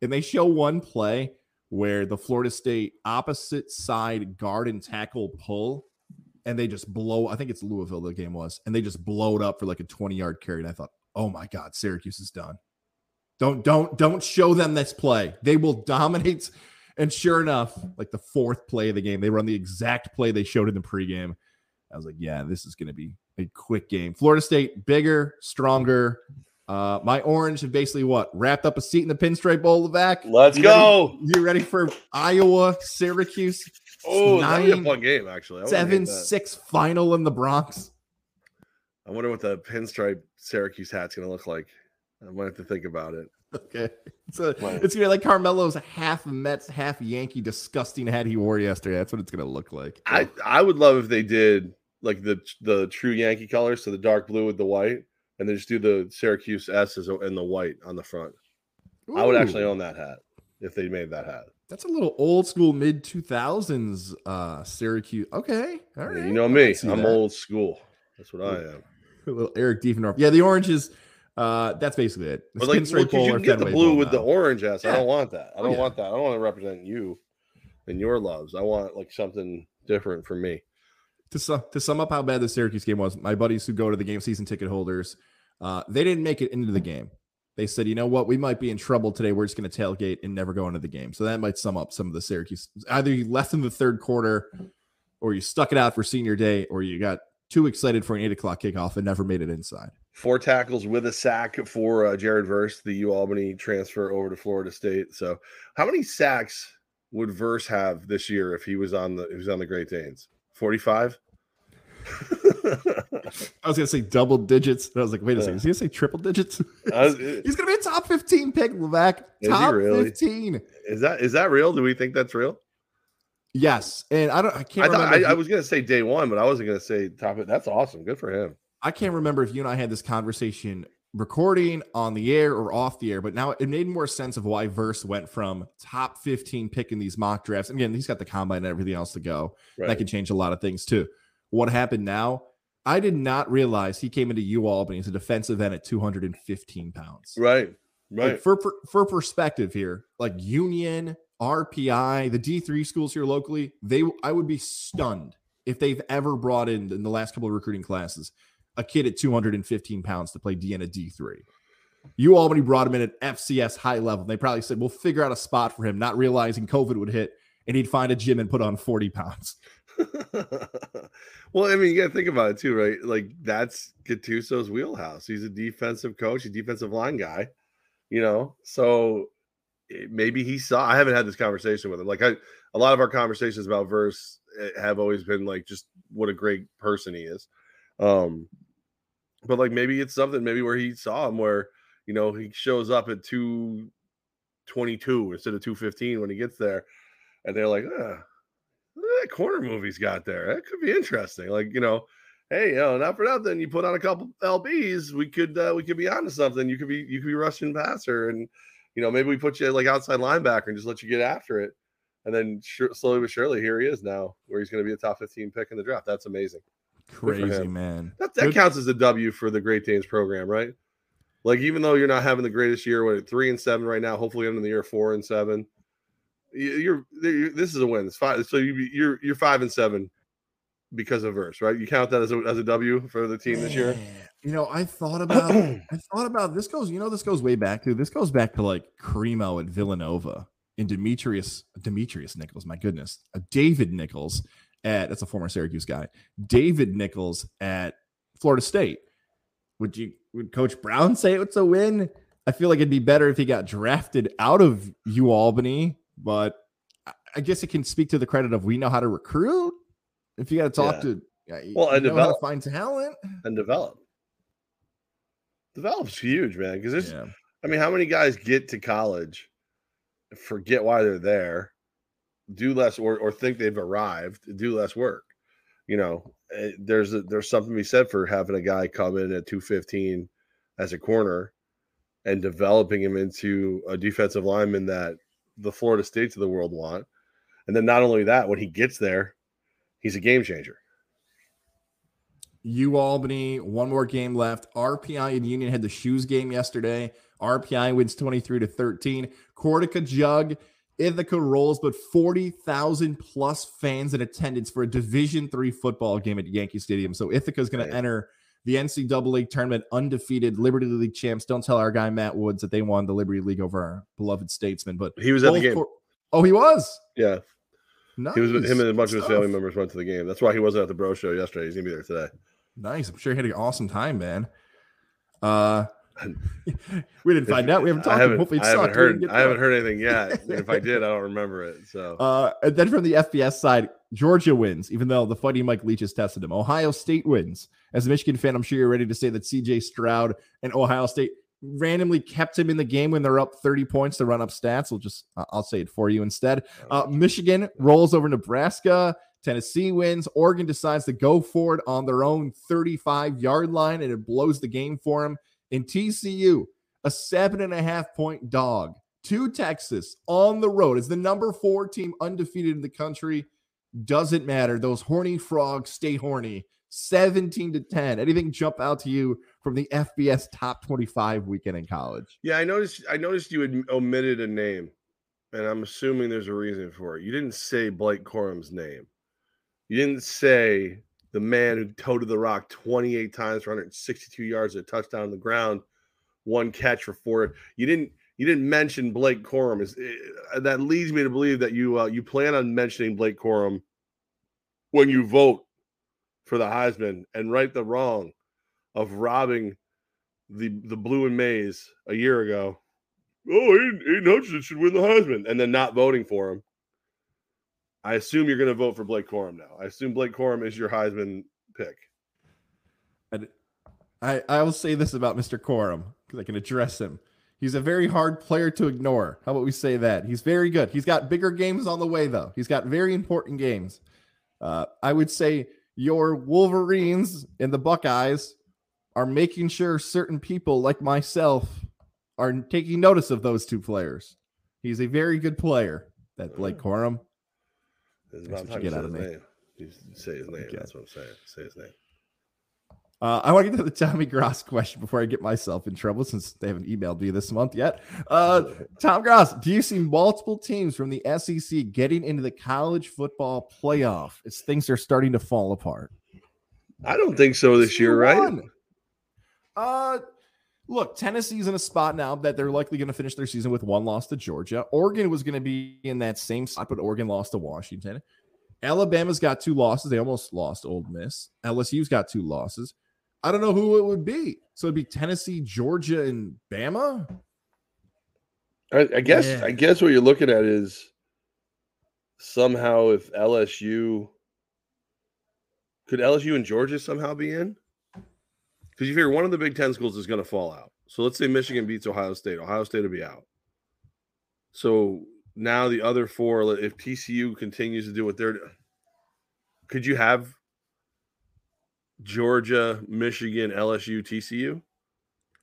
[SPEAKER 2] And they show one play where the Florida State opposite side guard and tackle pull, and they just blow. I think it's Louisville the game was, and they just blow it up for like a 20 yard carry. And I thought, oh my God, Syracuse is done. Don't don't don't show them this play. They will dominate. And sure enough, like the fourth play of the game, they run the exact play they showed in the pregame. I was like, yeah, this is going to be a quick game. Florida State, bigger, stronger, uh, my orange have basically what wrapped up a seat in the pinstripe bowl of back.
[SPEAKER 1] Let's
[SPEAKER 2] you
[SPEAKER 1] go.
[SPEAKER 2] Ready, you ready for Iowa, Syracuse?
[SPEAKER 1] Oh, that'd be a fun game, actually.
[SPEAKER 2] Seven six final in the Bronx.
[SPEAKER 1] I wonder what the pinstripe Syracuse hat's gonna look like. I might have to think about it.
[SPEAKER 2] Okay, so it's gonna be like Carmelo's half Mets, half Yankee, disgusting hat he wore yesterday. That's what it's gonna look like.
[SPEAKER 1] I I would love if they did like the the true Yankee colors, so the dark blue with the white and then just do the Syracuse S and the white on the front. Ooh. I would actually own that hat if they made that hat.
[SPEAKER 2] That's a little old school mid 2000s uh Syracuse. Okay. All right.
[SPEAKER 1] Yeah, you know me. I'm that. old school. That's what I am.
[SPEAKER 2] A little Eric Diefendorf. Yeah, the orange is uh that's basically it.
[SPEAKER 1] The but like, well, you can get the blue with now. the orange S. Yeah. I don't want that. I don't oh, yeah. want that. I don't want to represent you and your loves. I want like something different for me.
[SPEAKER 2] To sum, to sum up how bad the Syracuse game was, my buddies who go to the game, season ticket holders, uh, they didn't make it into the game. They said, you know what, we might be in trouble today. We're just going to tailgate and never go into the game. So that might sum up some of the Syracuse. Either you left in the third quarter, or you stuck it out for senior day, or you got too excited for an eight o'clock kickoff and never made it inside.
[SPEAKER 1] Four tackles with a sack for uh, Jared Verse, the U Albany transfer over to Florida State. So, how many sacks would Verse have this year if he was on the he was on the Great Danes? Forty five.
[SPEAKER 2] I was gonna say double digits. I was like, wait a second, is he gonna say triple digits? Was, uh, He's gonna be a top 15 pick, Levack. Top really? 15.
[SPEAKER 1] Is that is that real? Do we think that's real?
[SPEAKER 2] Yes, and I don't. I can't.
[SPEAKER 1] I, thought, I, I was going to say day one, but I wasn't going to say top. It. That's awesome. Good for him.
[SPEAKER 2] I can't remember if you and I had this conversation recording on the air or off the air, but now it made more sense of why Verse went from top 15 picking these mock drafts. And again, he's got the combine and everything else to go. Right. That can change a lot of things too. What happened now? I did not realize he came into U Albany as a defensive end at 215 pounds.
[SPEAKER 1] Right. Right.
[SPEAKER 2] Like for, for for perspective here, like Union, RPI, the D3 schools here locally, they I would be stunned if they've ever brought in in the last couple of recruiting classes a kid at 215 pounds to play D in a D3. U Albany brought him in at FCS high level. They probably said, we'll figure out a spot for him, not realizing COVID would hit and he'd find a gym and put on 40 pounds.
[SPEAKER 1] well, I mean, you got to think about it too, right? Like that's Gattuso's wheelhouse. He's a defensive coach, a defensive line guy, you know. So eh, maybe he saw. I haven't had this conversation with him. Like I, a lot of our conversations about Verse eh, have always been like just what a great person he is. Um, but like maybe it's something maybe where he saw him where you know he shows up at 222 instead of 215 when he gets there and they're like that corner movie's got there. That could be interesting. Like you know hey you know not for nothing you put on a couple lbs we could uh, we could be onto something. You could be you could be rushing passer and you know maybe we put you like outside linebacker and just let you get after it. And then slowly but surely here he is now where he's going to be a top 15 pick in the draft. That's amazing.
[SPEAKER 2] Crazy man.
[SPEAKER 1] That, that counts as a W for the Great Danes program, right? Like even though you're not having the greatest year, what three and seven right now, hopefully end of the year four and seven. You're, you're this is a win. It's five. So you, you're you're five and seven because of verse, right? You count that as a as a W for the team this year.
[SPEAKER 2] You know, I thought about I thought about this goes. You know, this goes way back to this goes back to like Cremo at Villanova and Demetrius Demetrius Nichols. My goodness, uh, David Nichols at that's a former Syracuse guy. David Nichols at Florida State. Would you would Coach Brown say it's a win? I feel like it'd be better if he got drafted out of U Albany, but I guess it can speak to the credit of we know how to recruit. If you got to talk yeah. to
[SPEAKER 1] well and develop,
[SPEAKER 2] find talent
[SPEAKER 1] and develop. Develop's huge, man. Because there's, yeah. I mean, how many guys get to college, forget why they're there, do less or, or think they've arrived, do less work. You know, eh, there's a, there's something to be said for having a guy come in at 215 as a corner and developing him into a defensive lineman that the Florida States of the world want. And then not only that, when he gets there, he's a game changer.
[SPEAKER 2] U Albany, one more game left. RPI and Union had the shoes game yesterday. RPI wins 23 to 13. Cortaca Jug Ithaca rolls, but 40,000 plus fans in attendance for a Division three football game at Yankee Stadium. So Ithaca is going right. to enter the NCAA tournament undefeated Liberty League champs. Don't tell our guy Matt Woods that they won the Liberty League over our beloved statesman, but
[SPEAKER 1] he was at the game. For-
[SPEAKER 2] oh, he was.
[SPEAKER 1] Yeah. Nice. He was with him and a bunch of his family members went to the game. That's why he wasn't at the bro show yesterday. He's gonna be there today.
[SPEAKER 2] Nice. I'm sure he had an awesome time, man. Uh we didn't find out. We haven't talked.
[SPEAKER 1] I haven't, I haven't heard. I haven't heard anything yet. if I did, I don't remember it. So,
[SPEAKER 2] uh, and then from the FBS side, Georgia wins, even though the fighting Mike Leach has tested him. Ohio State wins. As a Michigan fan, I'm sure you're ready to say that C.J. Stroud and Ohio State randomly kept him in the game when they're up 30 points to run up stats. We'll just I'll say it for you instead. Uh, Michigan rolls over Nebraska. Tennessee wins. Oregon decides to go for it on their own 35 yard line, and it blows the game for them in TCU, a seven and a half point dog to Texas on the road as the number four team undefeated in the country. Doesn't matter. Those horny frogs stay horny. 17 to 10. Anything jump out to you from the FBS top 25 weekend in college?
[SPEAKER 1] Yeah, I noticed I noticed you had omitted a name, and I'm assuming there's a reason for it. You didn't say Blake Corum's name. You didn't say the man who toted the rock 28 times for 162 yards, a touchdown on the ground, one catch for four. You didn't you didn't mention Blake Corum. Is eh, that leads me to believe that you uh, you plan on mentioning Blake Corum when you vote for the Heisman and right the wrong of robbing the the blue and maize a year ago. Oh, Aidan, Aidan Hutchinson should win the Heisman, and then not voting for him I assume you're going to vote for Blake Corum now. I assume Blake Corum is your Heisman pick.
[SPEAKER 2] And I I will say this about Mr. Corum because I can address him. He's a very hard player to ignore. How about we say that? He's very good. He's got bigger games on the way, though. He's got very important games. Uh, I would say your Wolverines and the Buckeyes are making sure certain people like myself are taking notice of those two players. He's a very good player, that Blake Corum.
[SPEAKER 1] It's about time get out of. You say his name. Okay. That's what I'm saying. Say his name.
[SPEAKER 2] Uh, I want to get to the Tommy Gross question before I get myself in trouble since they haven't emailed me this month yet. Uh, Tom Gross, do you see multiple teams from the SEC getting into the college football playoff as things are starting to fall apart?
[SPEAKER 1] I don't think so this year, right?
[SPEAKER 2] Uh, look, Tennessee's in a spot now that they're likely going to finish their season with one loss to Georgia. Oregon was going to be in that same spot, but Oregon lost to Washington. Alabama's got two losses. They almost lost Ole Miss. LSU's got two losses. I don't know who it would be. So it'd be Tennessee, Georgia, and Bama.
[SPEAKER 1] I, I guess. Yeah. I guess what you're looking at is somehow if LSU could LSU and Georgia somehow be in? Because you figure one of the Big Ten schools is going to fall out. So let's say Michigan beats Ohio State. Ohio State will be out. So now the other four, if TCU continues to do what they're, doing, could you have Georgia, Michigan, LSU, TCU.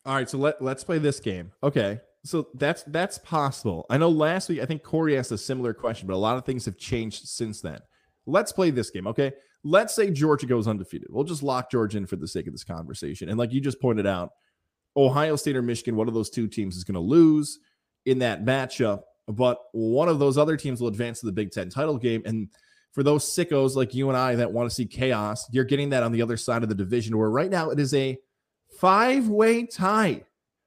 [SPEAKER 2] All right, so let let's play this game. Okay, so that's that's possible. I know last week I think Corey asked a similar question, but a lot of things have changed since then. Let's play this game. Okay, let's say Georgia goes undefeated. We'll just lock Georgia in for the sake of this conversation. And like you just pointed out, Ohio State or Michigan, one of those two teams is going to lose in that matchup, but one of those other teams will advance to the Big Ten title game and for those sickos like you and I that want to see chaos, you're getting that on the other side of the division where right now it is a five way tie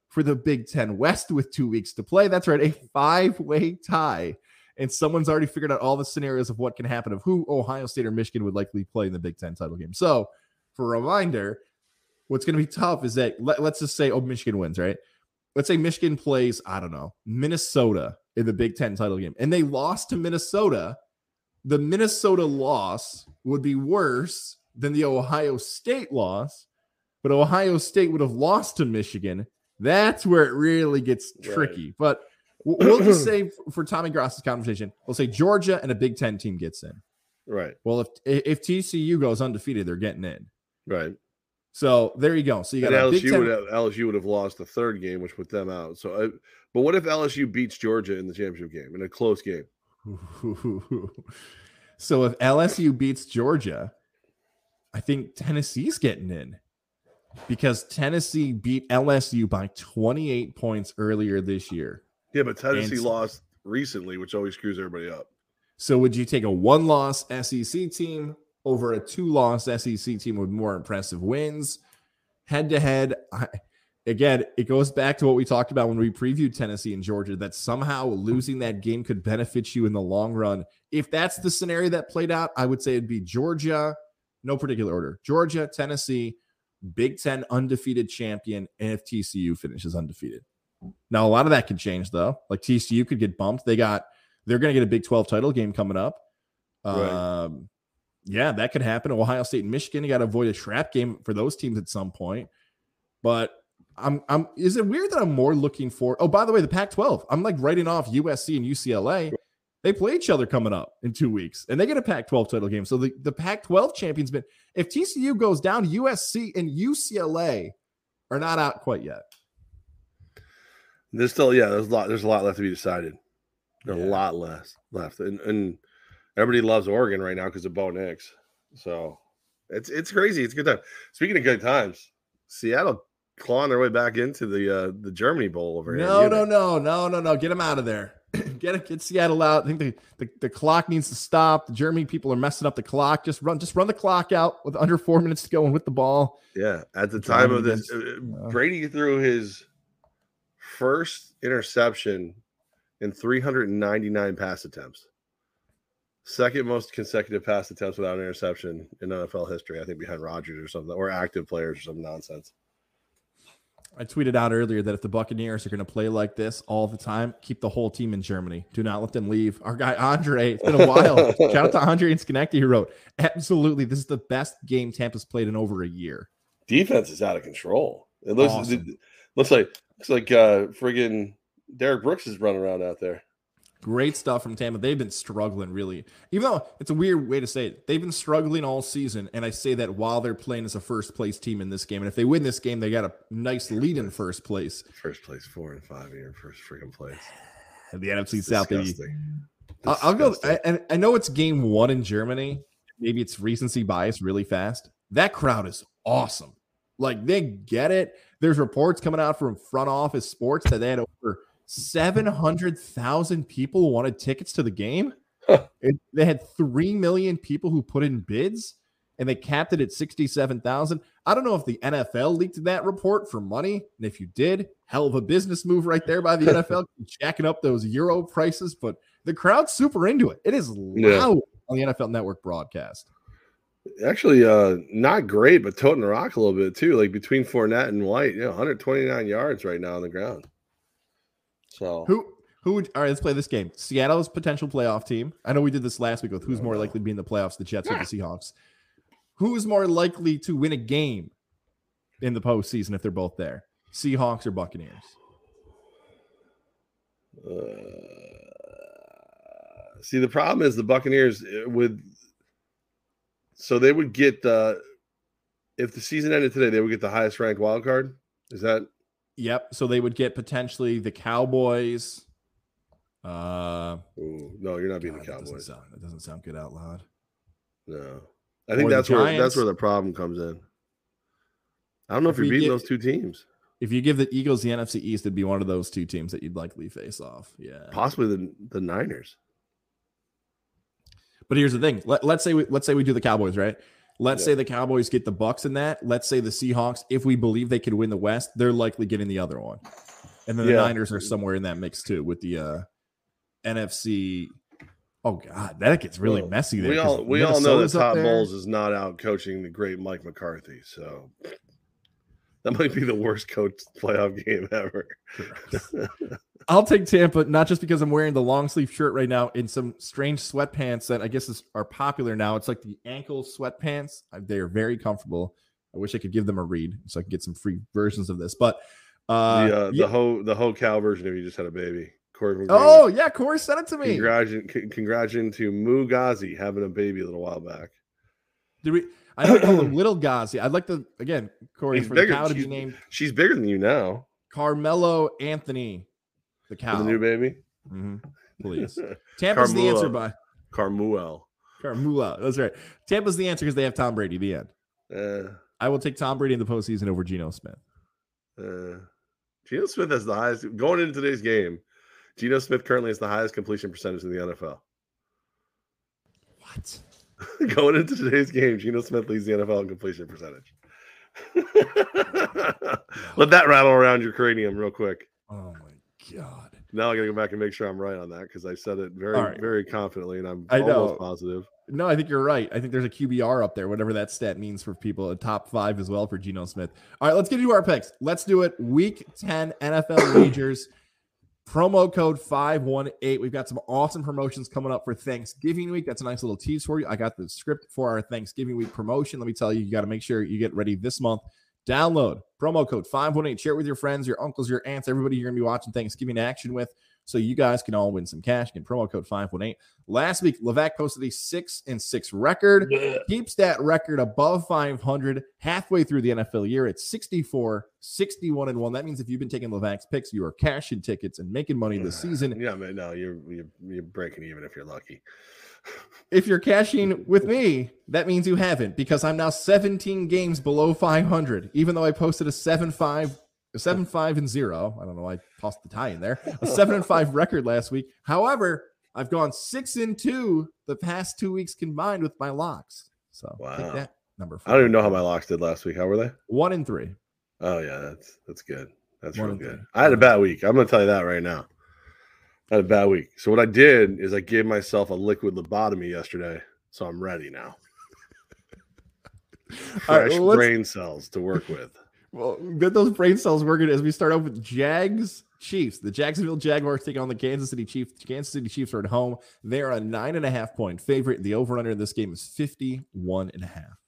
[SPEAKER 2] for the Big Ten West with two weeks to play. That's right, a five way tie. And someone's already figured out all the scenarios of what can happen of who Ohio State or Michigan would likely play in the Big Ten title game. So, for a reminder, what's going to be tough is that let, us just say, oh, Michigan wins, right? Let's say Michigan plays, I don't know, Minnesota in the Big Ten title game, and they lost to Minnesota the Minnesota loss would be worse than the Ohio State loss, but Ohio State would have lost to Michigan. That's where it really gets tricky. Right. But we'll just say for Tommy Gross's conversation, we'll say Georgia and a Big Ten team gets in.
[SPEAKER 1] Right.
[SPEAKER 2] Well, if if TCU goes undefeated, they're getting in.
[SPEAKER 1] Right.
[SPEAKER 2] So there you go. So you got
[SPEAKER 1] LSU Ten... would have, LSU would have lost the third game, which put them out. So, uh, but what if LSU beats Georgia in the championship game in a close game?
[SPEAKER 2] so if LSU beats Georgia, I think Tennessee's getting in because Tennessee beat LSU by 28 points earlier this year.
[SPEAKER 1] Yeah, but Tennessee and, lost recently, which always screws everybody up.
[SPEAKER 2] So would you take a one loss SEC team over a two loss SEC team with more impressive wins? Head to head, again, it goes back to what we talked about when we previewed Tennessee and Georgia that somehow losing that game could benefit you in the long run. If that's the scenario that played out, I would say it'd be Georgia, no particular order. Georgia, Tennessee, Big Ten undefeated champion, and if TCU finishes undefeated. Now, a lot of that could change though. Like TCU could get bumped. They got they're going to get a Big 12 title game coming up. Right. Um, yeah, that could happen. Ohio State and Michigan, you got to avoid a trap game for those teams at some point. But I'm I'm is it weird that I'm more looking for oh by the way the Pac-12 I'm like writing off USC and UCLA they play each other coming up in two weeks and they get a Pac-12 title game. So the, the Pac-12 champions been if TCU goes down USC and UCLA are not out quite yet.
[SPEAKER 1] There's still yeah there's a lot there's a lot left to be decided. There's yeah. a lot less left and, and everybody loves Oregon right now because of Bo Nix. So it's it's crazy. It's good time. Speaking of good times Seattle clawing their way back into the uh, the Germany Bowl over
[SPEAKER 2] here. No, no, no, no, no, no. Get them out of there. get it, get Seattle out. I think the, the, the clock needs to stop. The Germany people are messing up the clock. Just run, just run the clock out with under four minutes to go and with the ball.
[SPEAKER 1] Yeah, at the time of this, uh, Brady threw his first interception in 399 pass attempts. Second most consecutive pass attempts without an interception in NFL history, I think, behind Rodgers or something, or active players or some nonsense.
[SPEAKER 2] I tweeted out earlier that if the Buccaneers are going to play like this all the time, keep the whole team in Germany. Do not let them leave. Our guy Andre, it's been a while. Shout out to Andre and Schenectady who wrote, absolutely, this is the best game Tampa's played in over a year.
[SPEAKER 1] Defense is out of control. It looks, awesome. it looks like Looks like uh friggin' Derrick Brooks is running around out there.
[SPEAKER 2] Great stuff from Tampa. They've been struggling really. Even though it's a weird way to say it, they've been struggling all season. And I say that while they're playing as a first place team in this game. And if they win this game, they got a nice lead in first place.
[SPEAKER 1] First place, four and five here, first freaking place.
[SPEAKER 2] And the NFC it's South. I'll go. I, I know it's game one in Germany. Maybe it's recency bias really fast. That crowd is awesome. Like they get it. There's reports coming out from front office sports that they had over 700,000 people wanted tickets to the game. It, they had 3 million people who put in bids and they capped it at 67,000. I don't know if the NFL leaked that report for money. And if you did, hell of a business move right there by the NFL, jacking up those euro prices. But the crowd's super into it. It is loud yeah. on the NFL network broadcast.
[SPEAKER 1] Actually, uh, not great, but toting the rock a little bit too. Like between Fournette and White, you know, 129 yards right now on the ground. So
[SPEAKER 2] who who would all right? Let's play this game. Seattle's potential playoff team. I know we did this last week with who's more likely to be in the playoffs, the Jets or the Seahawks. Who's more likely to win a game in the postseason if they're both there? Seahawks or Buccaneers? Uh,
[SPEAKER 1] see, the problem is the Buccaneers would. so they would get the if the season ended today, they would get the highest ranked wild card. Is that
[SPEAKER 2] Yep. So they would get potentially the Cowboys.
[SPEAKER 1] Uh, Ooh, no, you're not being God, the Cowboys. That
[SPEAKER 2] doesn't, sound, that doesn't sound good out loud.
[SPEAKER 1] No, I think or that's where that's where the problem comes in. I don't know if, if you're beating those two teams.
[SPEAKER 2] If you give the Eagles the NFC East, it'd be one of those two teams that you'd likely face off. Yeah,
[SPEAKER 1] possibly the the Niners.
[SPEAKER 2] But here's the thing: Let, us say we, let's say we do the Cowboys, right? Let's yeah. say the Cowboys get the Bucks in that. Let's say the Seahawks, if we believe they could win the West, they're likely getting the other one. And then the yeah. Niners are somewhere in that mix too with the uh, NFC. Oh God, that gets really well, messy there.
[SPEAKER 1] We all we all know that Todd Bowles is not out coaching the great Mike McCarthy, so that might be the worst coach playoff game ever.
[SPEAKER 2] I'll take Tampa, not just because I'm wearing the long sleeve shirt right now in some strange sweatpants that I guess is, are popular now. It's like the ankle sweatpants. They are very comfortable. I wish I could give them a read so I could get some free versions of this. But
[SPEAKER 1] uh, the uh, yeah. the whole the whole cow version of you just had a baby.
[SPEAKER 2] Corey oh yeah, Corey sent it to me.
[SPEAKER 1] Congratulations, congratulations to Mugazi having a baby a little while back.
[SPEAKER 2] Did we? I don't call him Little Gazi. I'd like to again, Corey, He's for bigger. the cow to be named.
[SPEAKER 1] She's bigger than you now.
[SPEAKER 2] Carmelo Anthony the cow.
[SPEAKER 1] the new baby?
[SPEAKER 2] Mm-hmm. Please. Tampa's the answer by
[SPEAKER 1] Carmuel.
[SPEAKER 2] Carmuel. That's right. Tampa's the answer because they have Tom Brady. The end. Uh, I will take Tom Brady in the postseason over Geno Smith.
[SPEAKER 1] Uh, Geno Smith has the highest going into today's game. Geno Smith currently has the highest completion percentage in the NFL.
[SPEAKER 2] What?
[SPEAKER 1] going into today's game, Geno Smith leads the NFL in completion percentage. Let that rattle around your cranium real quick.
[SPEAKER 2] Oh my God.
[SPEAKER 1] Now I got to go back and make sure I'm right on that because I said it very, right. very confidently, and I'm I almost know. positive.
[SPEAKER 2] No, I think you're right. I think there's a QBR up there, whatever that stat means for people. A top five as well for Geno Smith. All right, let's get into our picks. Let's do it. Week 10 NFL wagers. Promo code 518. We've got some awesome promotions coming up for Thanksgiving week. That's a nice little tease for you. I got the script for our Thanksgiving week promotion. Let me tell you, you got to make sure you get ready this month Download promo code 518. Share it with your friends, your uncles, your aunts, everybody you're going to be watching Thanksgiving action with so you guys can all win some cash. Again, promo code 518. Last week, Levack posted a six and six record, yeah. keeps that record above 500 halfway through the NFL year at 64, 61 and one. That means if you've been taking Levack's picks, you are cashing tickets and making money this season.
[SPEAKER 1] Yeah, man, no, you're, you're, you're breaking even if you're lucky
[SPEAKER 2] if you're cashing with me, that means you haven't because I'm now 17 games below 500, even though I posted a 7 5, a 7 5 and 0. I don't know. Why I tossed the tie in there. A 7 and 5 record last week. However, I've gone 6 and 2 the past two weeks combined with my locks. So wow. that number.
[SPEAKER 1] Four. I don't even know how my locks did last week. How were they?
[SPEAKER 2] One and three.
[SPEAKER 1] Oh, yeah. That's that's good. That's One real good. Three. I had a bad week. I'm going to tell you that right now had a bad week. So what I did is I gave myself a liquid lobotomy yesterday, so I'm ready now. Fresh right, well, brain cells to work with.
[SPEAKER 2] Well, get those brain cells working as we start off with Jags Chiefs. The Jacksonville Jaguars take on the Kansas City Chiefs. Kansas City Chiefs are at home. They are a nine and a half point favorite. The over under in this game is 51 and a half.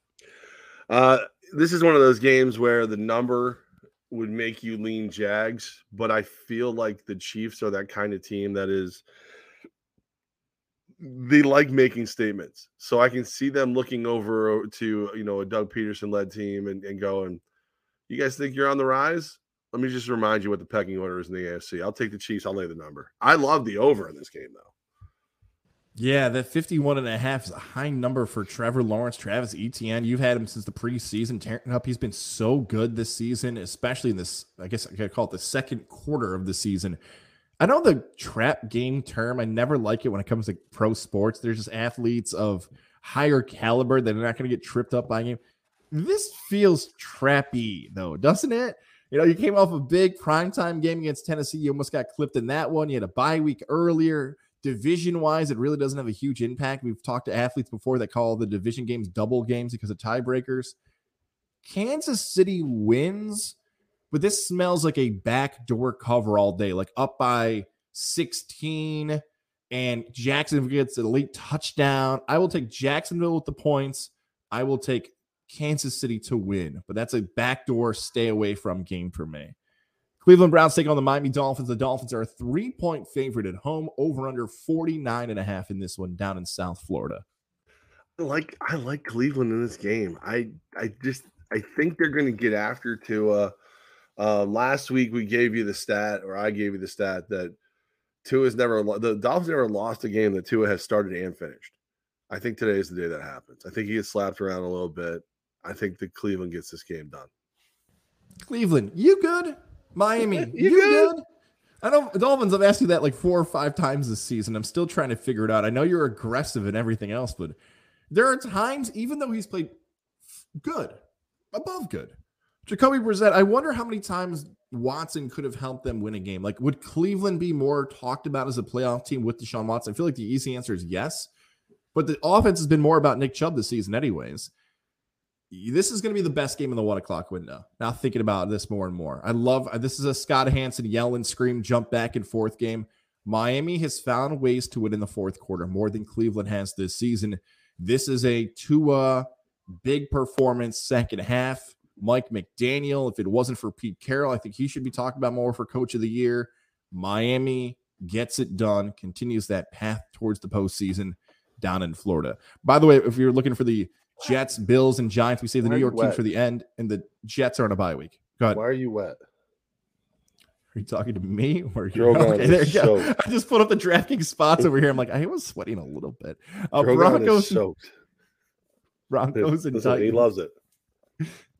[SPEAKER 1] Uh, this is one of those games where the number would make you lean Jags, but I feel like the Chiefs are that kind of team that is they like making statements. So I can see them looking over to, you know, a Doug Pederson led team and, and going, You guys think you're on the rise? Let me just remind you what the pecking order is in the AFC. I'll take the Chiefs. I'll lay the number. I love the over in this game, though.
[SPEAKER 2] Yeah, that 51 and a half is a high number for Trevor Lawrence, Travis Etienne. You've had him since the preseason tearing up. He's been so good this season, especially in this, I guess I could call it the second quarter of the season. I know the trap game term, I never like it when it comes to pro sports. There's just athletes of higher caliber that are not going to get tripped up by a game. This feels trappy, though, doesn't it? You know, you came off a big primetime game against Tennessee. You almost got clipped in that one. You had a bye week earlier division wise, it really doesn't have a huge impact. We've talked to athletes before that call the division games double games because of tiebreakers. Kansas City wins, but this smells like a backdoor cover all day, like up by 16, and Jacksonville gets an elite touchdown. I will take Jacksonville with the points. I will take Kansas City to win, but that's a backdoor stay away from game for me. Cleveland Browns take on the Miami Dolphins. The Dolphins are a three point favorite at home, over under 49 and a half in this one down in South Florida.
[SPEAKER 1] I like I like Cleveland in this game. I I just I think they're going to get after to uh, uh last week we gave you the stat or I gave you the stat that Tua's never the Dolphins never lost a game that Tua has started and finished. I think today is the day that happens. I think he gets slapped around a little bit. I think that Cleveland gets this game done.
[SPEAKER 2] Cleveland, you good? Miami, you, you good? good? I know Dolphins. I've asked you that like four or five times this season. I'm still trying to figure it out. I know you're aggressive and everything else, but there are times, even though he's played good, above good, Jacoby Brissett. I wonder how many times Watson could have helped them win a game. Like, would Cleveland be more talked about as a playoff team with Deshaun Watson? I feel like the easy answer is yes, but the offense has been more about Nick Chubb this season, anyways this is going to be the best game in the one o'clock window. Now thinking about this more and more, I love uh, this is a Scott Hanson yell and scream, jump back and forth game. Miami has found ways to win in the fourth quarter more than Cleveland has this season. This is a Tua big performance second half. Mike McDaniel, if it wasn't for Pete Carroll, I think he should be talking about more for coach of the year. Miami gets it done, continues that path towards the postseason down in Florida. By the way, if you're looking for the Jets, Bills, and Giants. We save the New York team for the end, and the Jets are on a bye week. Go ahead.
[SPEAKER 1] Why are you wet?
[SPEAKER 2] Are you talking to me or you? Okay, there you go. I just put up the DraftKings spots over here. I'm like, I was sweating a little bit. Uh, Broncos, soaked. Broncos and Listen, Titans.
[SPEAKER 1] He loves it.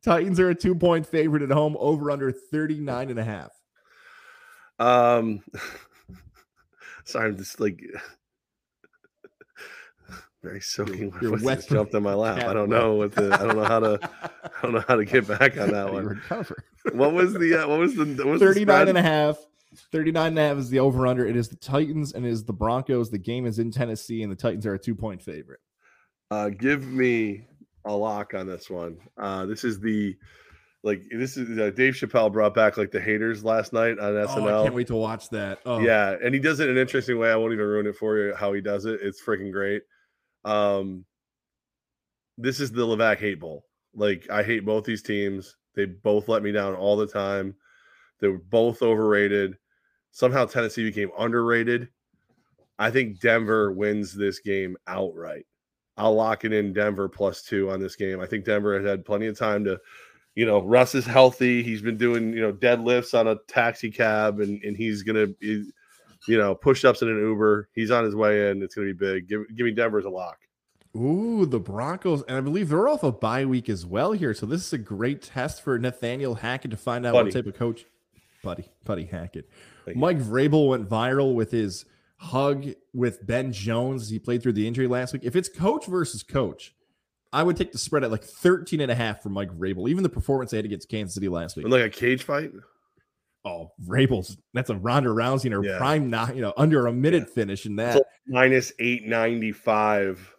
[SPEAKER 2] Titans are a two point favorite at home, over under 39 and a half.
[SPEAKER 1] Um, sorry, I'm just like very soaking. Your, your wet jumped in my lap. I don't know what the. I don't know how to. I don't know how to get back on that one. Recover. What was the? Uh, what was the? What was
[SPEAKER 2] 39 the and a half. 39 and a half is the over under. It is the Titans and it is the Broncos. The game is in Tennessee and the Titans are a two point favorite.
[SPEAKER 1] Uh, give me a lock on this one. Uh, this is the like this is uh, Dave Chappelle brought back like the haters last night on SNL. Oh,
[SPEAKER 2] I can't wait to watch that. Oh.
[SPEAKER 1] Yeah, and he does it in an interesting way. I won't even ruin it for you how he does it. It's freaking great. Um, this is the Levack hate bowl. Like I hate both these teams. They both let me down all the time. They were both overrated. Somehow Tennessee became underrated. I think Denver wins this game outright. I'll lock it in Denver plus two on this game. I think Denver has had plenty of time to, you know, Russ is healthy. He's been doing, you know, deadlifts on a taxi cab and, and he's going to, you know, push ups in an Uber. He's on his way in. It's going to be big. Give, give me Denver's a lock.
[SPEAKER 2] Ooh, the Broncos, and I believe they're off a bye week as well here. So this is a great test for Nathaniel Hackett to find out Buddy. what type of coach, Buddy, Buddy Hackett. Thank Mike you. Vrabel went viral with his hug with Ben Jones. As he played through the injury last week. If it's coach versus coach, I would take the spread at like 13 and a half for Mike Vrabel. Even the performance they had against Kansas City last week.
[SPEAKER 1] And like a cage fight?
[SPEAKER 2] Oh, Vrabel's that's a Ronda Rousey in her yeah. prime, not you know, under a minute yeah. finish in that
[SPEAKER 1] minus eight ninety five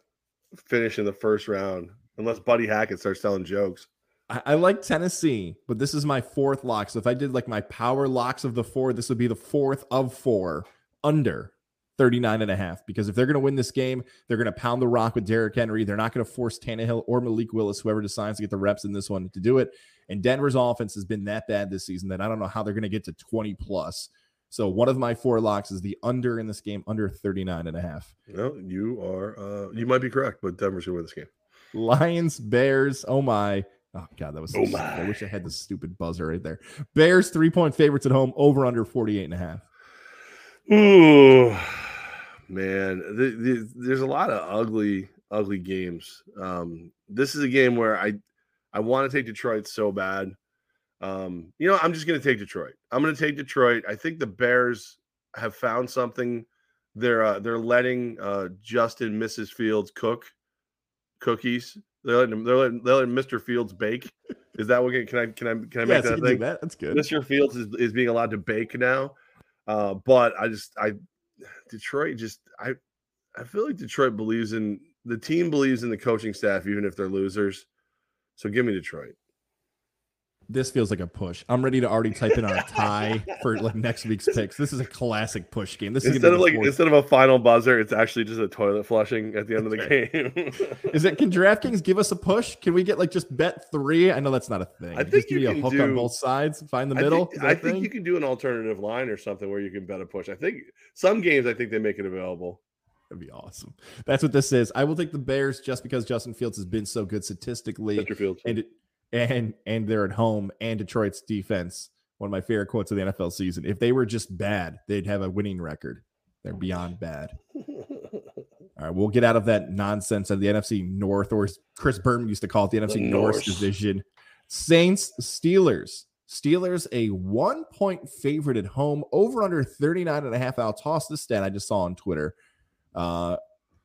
[SPEAKER 1] finish in the first round, unless Buddy Hackett starts telling jokes.
[SPEAKER 2] I, I, like Tennessee, but this is my fourth lock. So if I did like my power locks of the four, this would be the fourth of four under 39 and a half because if they're going to win this game, they're going to pound the rock with Derrick Henry. They're not going to force Tannehill or Malik Willis, whoever decides to get the reps in this one, to do it. And Denver's offense has been that bad this season that I don't know how they're going to get to 20 plus. So one of my four locks is the under in this game, under 39 and a half.
[SPEAKER 1] No, you are uh you might be correct, but Denver's gonna win this game.
[SPEAKER 2] Lions, Bears, oh my. Oh god, that was so oh my. I wish I had the stupid buzzer right there. Bears three point favorites at home, over under 48 and a half.
[SPEAKER 1] Ooh, man, the, the, there's a lot of ugly, ugly games. Um, this is a game where I I want to take Detroit so bad. Um, you know, I'm just going to take Detroit. I'm going to take Detroit. I think the Bears have found something. They're uh, they're letting uh, Justin Mrs. Fields cook cookies. They're letting they're letting, they're letting Mr. Fields bake. Is that what can I can I can I make that thing?
[SPEAKER 2] That. That's good.
[SPEAKER 1] Mr. Fields is, is being allowed to bake now. Uh, but I just I Detroit just I I feel like Detroit believes in the team believes in the coaching staff even if they're losers. So give me Detroit
[SPEAKER 2] this feels like a push. I'm ready to already type in our tie for like next week's picks. This is a classic push game. This
[SPEAKER 1] instead of like fourth. instead of a final buzzer, it's actually just a toilet flushing at the end of the game.
[SPEAKER 2] is it? Can DraftKings give us a push? Can we get like just bet three? I know that's not a thing.
[SPEAKER 1] I think just
[SPEAKER 2] you
[SPEAKER 1] give
[SPEAKER 2] me a hook
[SPEAKER 1] do,
[SPEAKER 2] on both sides. Find the middle.
[SPEAKER 1] I think, I think you can do an alternative line or something where you can bet a push. I think some games I think they make it available.
[SPEAKER 2] That'd be awesome. That's what this is. I will take the Bears just because Justin Fields has been so good statistically.
[SPEAKER 1] Fields.
[SPEAKER 2] And it, and and they're at home and Detroit's defense, one of my favorite quotes of the NFL season. If they were just bad, they'd have a winning record. They're beyond bad. All right, we'll get out of that nonsense of the NFC North, or Chris Berman used to call it the, the NFC North division. Saints, Steelers. Steelers, a one point favorite at home, over under 39 and a half. I'll toss this stat I just saw on Twitter. Uh,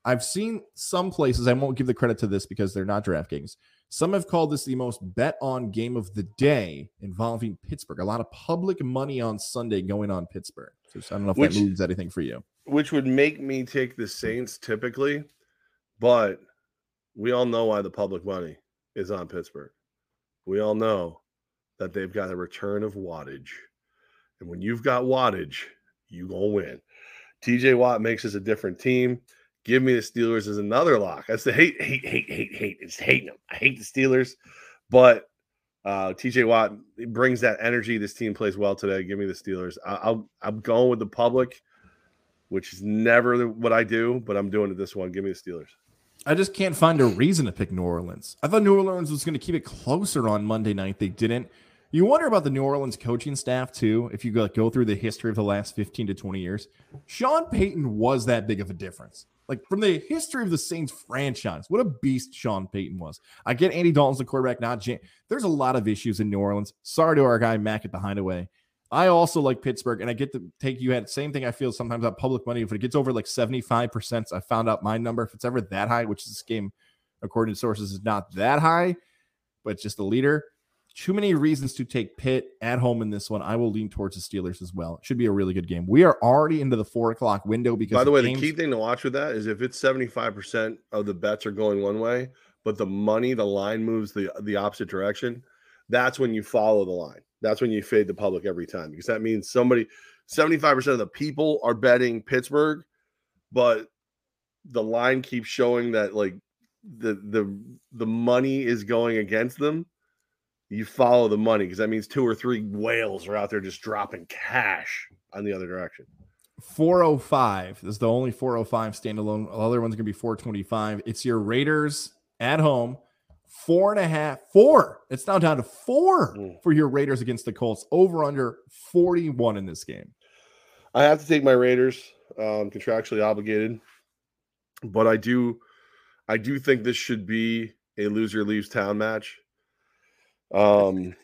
[SPEAKER 2] I've seen some places, I won't give the credit to this because they're not DraftKings. Some have called this the most bet on game of the day involving Pittsburgh. A lot of public money on Sunday going on Pittsburgh. So I don't know if which, that means anything for you.
[SPEAKER 1] Which would make me take the Saints typically, but we all know why the public money is on Pittsburgh. We all know that they've got a return of wattage. And when you've got wattage, you gonna win. TJ Watt makes us a different team. Give me the Steelers as another lock. I say hate, hate, hate, hate, hate. It's hating them. I hate the Steelers, but uh, TJ Watt brings that energy. This team plays well today. Give me the Steelers. I, will I'm going with the public, which is never what I do, but I'm doing it this one. Give me the Steelers.
[SPEAKER 2] I just can't find a reason to pick New Orleans. I thought New Orleans was going to keep it closer on Monday night. They didn't. You wonder about the New Orleans coaching staff too. If you go, go through the history of the last 15 to 20 years, Sean Payton was that big of a difference. Like from the history of the Saints franchise, what a beast Sean Payton was. I get Andy Dalton's the quarterback, not Jan- There's a lot of issues in New Orleans. Sorry to our guy Mac at the Hideaway. I also like Pittsburgh, and I get to take you had same thing. I feel sometimes about public money. If it gets over like 75%, I found out my number. If it's ever that high, which is this game, according to sources, is not that high, but just the leader. Too many reasons to take Pitt at home in this one. I will lean towards the Steelers as well. It should be a really good game. We are already into the four o'clock window because.
[SPEAKER 1] By the, the way, games... the key thing to watch with that is if it's seventy five percent of the bets are going one way, but the money, the line moves the the opposite direction. That's when you follow the line. That's when you fade the public every time because that means somebody, seventy five percent of the people are betting Pittsburgh, but the line keeps showing that like the the the money is going against them you follow the money because that means two or three whales are out there just dropping cash on the other direction.
[SPEAKER 2] 405 is the only 405 standalone. The other one's gonna be 425. It's your Raiders at home. Four and a half, four. It's now down to four mm. for your Raiders against the Colts. Over under 41 in this game.
[SPEAKER 1] I have to take my Raiders, um, contractually obligated, but I do, I do think this should be a loser leaves town match. Um,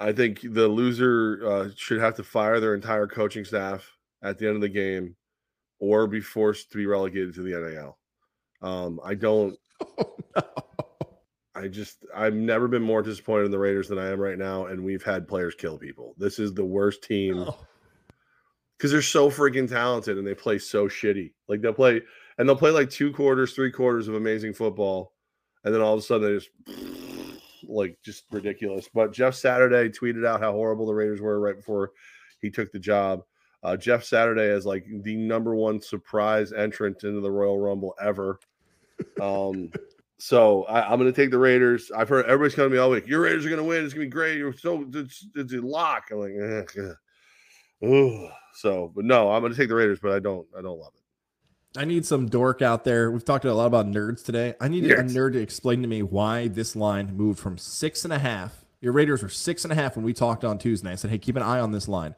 [SPEAKER 1] I think the loser uh, should have to fire their entire coaching staff at the end of the game, or be forced to be relegated to the NAL. Um, I don't. Oh, no. I just I've never been more disappointed in the Raiders than I am right now, and we've had players kill people. This is the worst team because oh. they're so freaking talented and they play so shitty. Like they'll play and they'll play like two quarters, three quarters of amazing football, and then all of a sudden they just like just ridiculous. But Jeff Saturday tweeted out how horrible the Raiders were right before he took the job. uh, Jeff Saturday as like the number one surprise entrant into the Royal Rumble ever. Um, so I, am going to take the Raiders. I've heard everybody's coming to me all week. Your Raiders are going to win. It's going to be great. You're so it's, it's a lock. I'm like, eh. so, but no, I'm going to take the Raiders, but I don't, I don't love it.
[SPEAKER 2] I need some dork out there. We've talked a lot about nerds today. I need a nerd to explain to me why this line moved from six and a half. Your Raiders were six and a half when we talked on Tuesday. I said, hey, keep an eye on this line.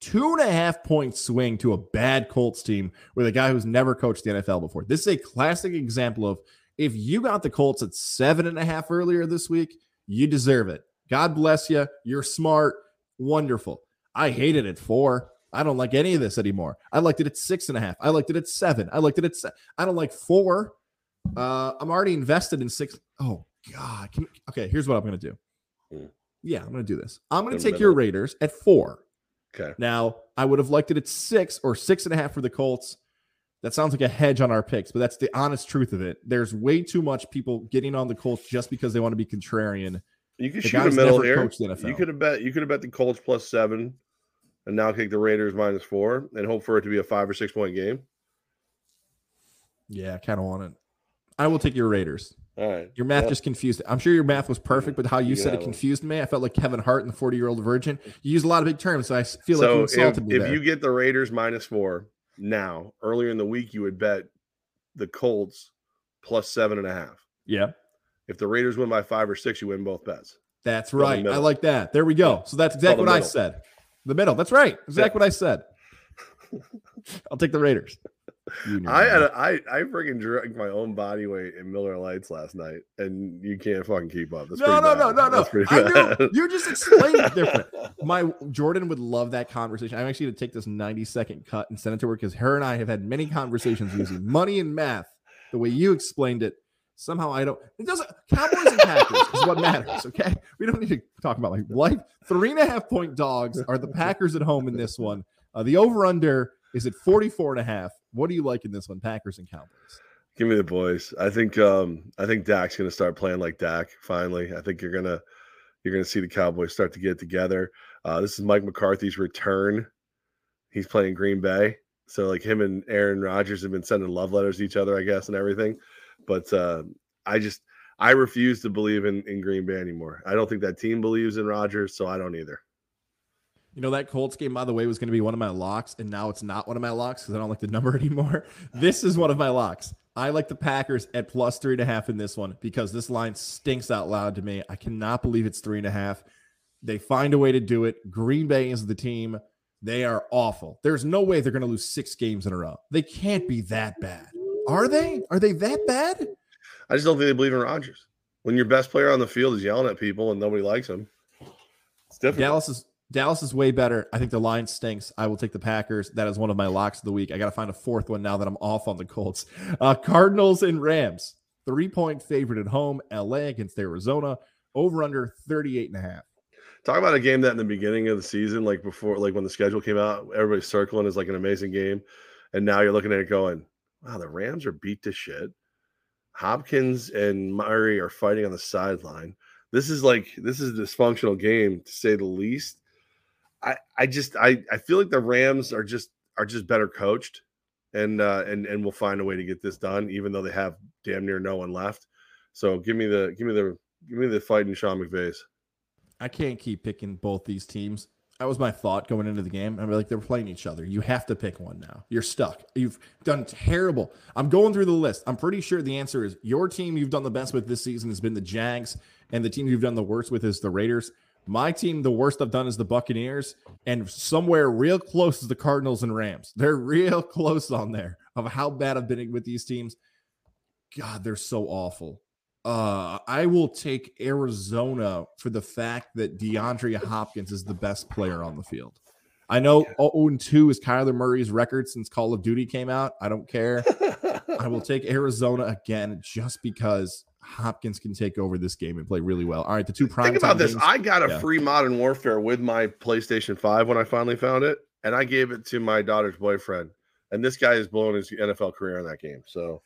[SPEAKER 2] Two and a half point swing to a bad Colts team with a guy who's never coached the NFL before. This is a classic example of if you got the Colts at seven and a half earlier this week, you deserve it. God bless you. You're smart. Wonderful. I hated it at four. I don't like any of this anymore. I liked it at six and a half. I liked it at seven. I liked it at. Se- I don't like four. Uh, I'm already invested in six. Oh God. Can, okay, here's what I'm gonna do. Hmm. Yeah, I'm gonna do this. I'm gonna take your Raiders at four.
[SPEAKER 1] Okay.
[SPEAKER 2] Now I would have liked it at six or six and a half for the Colts. That sounds like a hedge on our picks, but that's the honest truth of it. There's way too much people getting on the Colts just because they want to be contrarian.
[SPEAKER 1] You could the shoot a middle here. You could have bet. You could have bet the Colts plus seven, and now take the Raiders minus four, and hope for it to be a five or six point game.
[SPEAKER 2] Yeah, I kind of want it. I will take your Raiders.
[SPEAKER 1] All right.
[SPEAKER 2] Your math just confused. I'm sure your math was perfect, but how you, you said it confused me. I felt like Kevin Hart and the 40 year old virgin. You use a lot of big terms, so I feel so like you insulted
[SPEAKER 1] if,
[SPEAKER 2] me.
[SPEAKER 1] If
[SPEAKER 2] there.
[SPEAKER 1] you get the Raiders minus four, now. Earlier in the week, you would bet the Colts plus seven and a half.
[SPEAKER 2] Yeah.
[SPEAKER 1] If the Raiders win by five or six, you win both bets.
[SPEAKER 2] That's right. I like that. There we go. So that's exactly what middle. I said. The middle. That's right. Exactly yeah. what I said. I'll take the Raiders.
[SPEAKER 1] I had a, I I freaking drank my own body weight in Miller Lights last night, and you can't fucking keep up. That's
[SPEAKER 2] no, no, no, no, no, no. I knew you just explained it different. My Jordan would love that conversation. I'm actually going to take this 90 second cut and send it to her because her and I have had many conversations using money and math the way you explained it. Somehow I don't. It doesn't. Cowboys and Packers is what matters. Okay, we don't need to talk about like life. Three and a half point dogs are the Packers at home in this one. Uh, the over under is at 44 and a half. What do you like in this one, Packers and Cowboys?
[SPEAKER 1] Give me the boys. I think um I think Dak's gonna start playing like Dak finally. I think you're gonna you're gonna see the Cowboys start to get together. Uh, this is Mike McCarthy's return. He's playing Green Bay. So like him and Aaron Rodgers have been sending love letters to each other, I guess, and everything. But uh, I just I refuse to believe in, in Green Bay anymore. I don't think that team believes in Rodgers, so I don't either.
[SPEAKER 2] You know, that Colts game, by the way, was going to be one of my locks, and now it's not one of my locks because I don't like the number anymore. This is one of my locks. I like the Packers at plus three and a half in this one because this line stinks out loud to me. I cannot believe it's three and a half. They find a way to do it. Green Bay is the team. They are awful. There's no way they're going to lose six games in a row. They can't be that bad. Are they? Are they that bad?
[SPEAKER 1] I just don't think they believe in Rodgers. When your best player on the field is yelling at people and nobody likes him, it's different.
[SPEAKER 2] Dallas is Dallas is way better. I think the line stinks. I will take the Packers. That is one of my locks of the week. I got to find a fourth one now that I'm off on the Colts. Uh, Cardinals and Rams, three point favorite at home. LA against Arizona, over under 38 and a half.
[SPEAKER 1] Talk about a game that in the beginning of the season, like before, like when the schedule came out, everybody's circling is like an amazing game. And now you're looking at it going, wow, the Rams are beat to shit. Hopkins and Murray are fighting on the sideline. This is like this is a dysfunctional game to say the least. I I just I I feel like the Rams are just are just better coached, and uh, and and will find a way to get this done, even though they have damn near no one left. So give me the give me the give me the fight in Sean McVay's.
[SPEAKER 2] I can't keep picking both these teams. That was my thought going into the game. I'm like, they're playing each other. You have to pick one now. You're stuck. You've done terrible. I'm going through the list. I'm pretty sure the answer is your team you've done the best with this season has been the Jags, and the team you've done the worst with is the Raiders. My team, the worst I've done is the Buccaneers, and somewhere real close is the Cardinals and Rams. They're real close on there of how bad I've been with these teams. God, they're so awful. Uh, I will take Arizona for the fact that DeAndre Hopkins is the best player on the field. I know 0 2 is Kyler Murray's record since Call of Duty came out. I don't care. I will take Arizona again just because Hopkins can take over this game and play really well. All right, the two prime.
[SPEAKER 1] Think about this. Games, I got a yeah. free Modern Warfare with my PlayStation Five when I finally found it, and I gave it to my daughter's boyfriend. And this guy is blowing his NFL career in that game. So,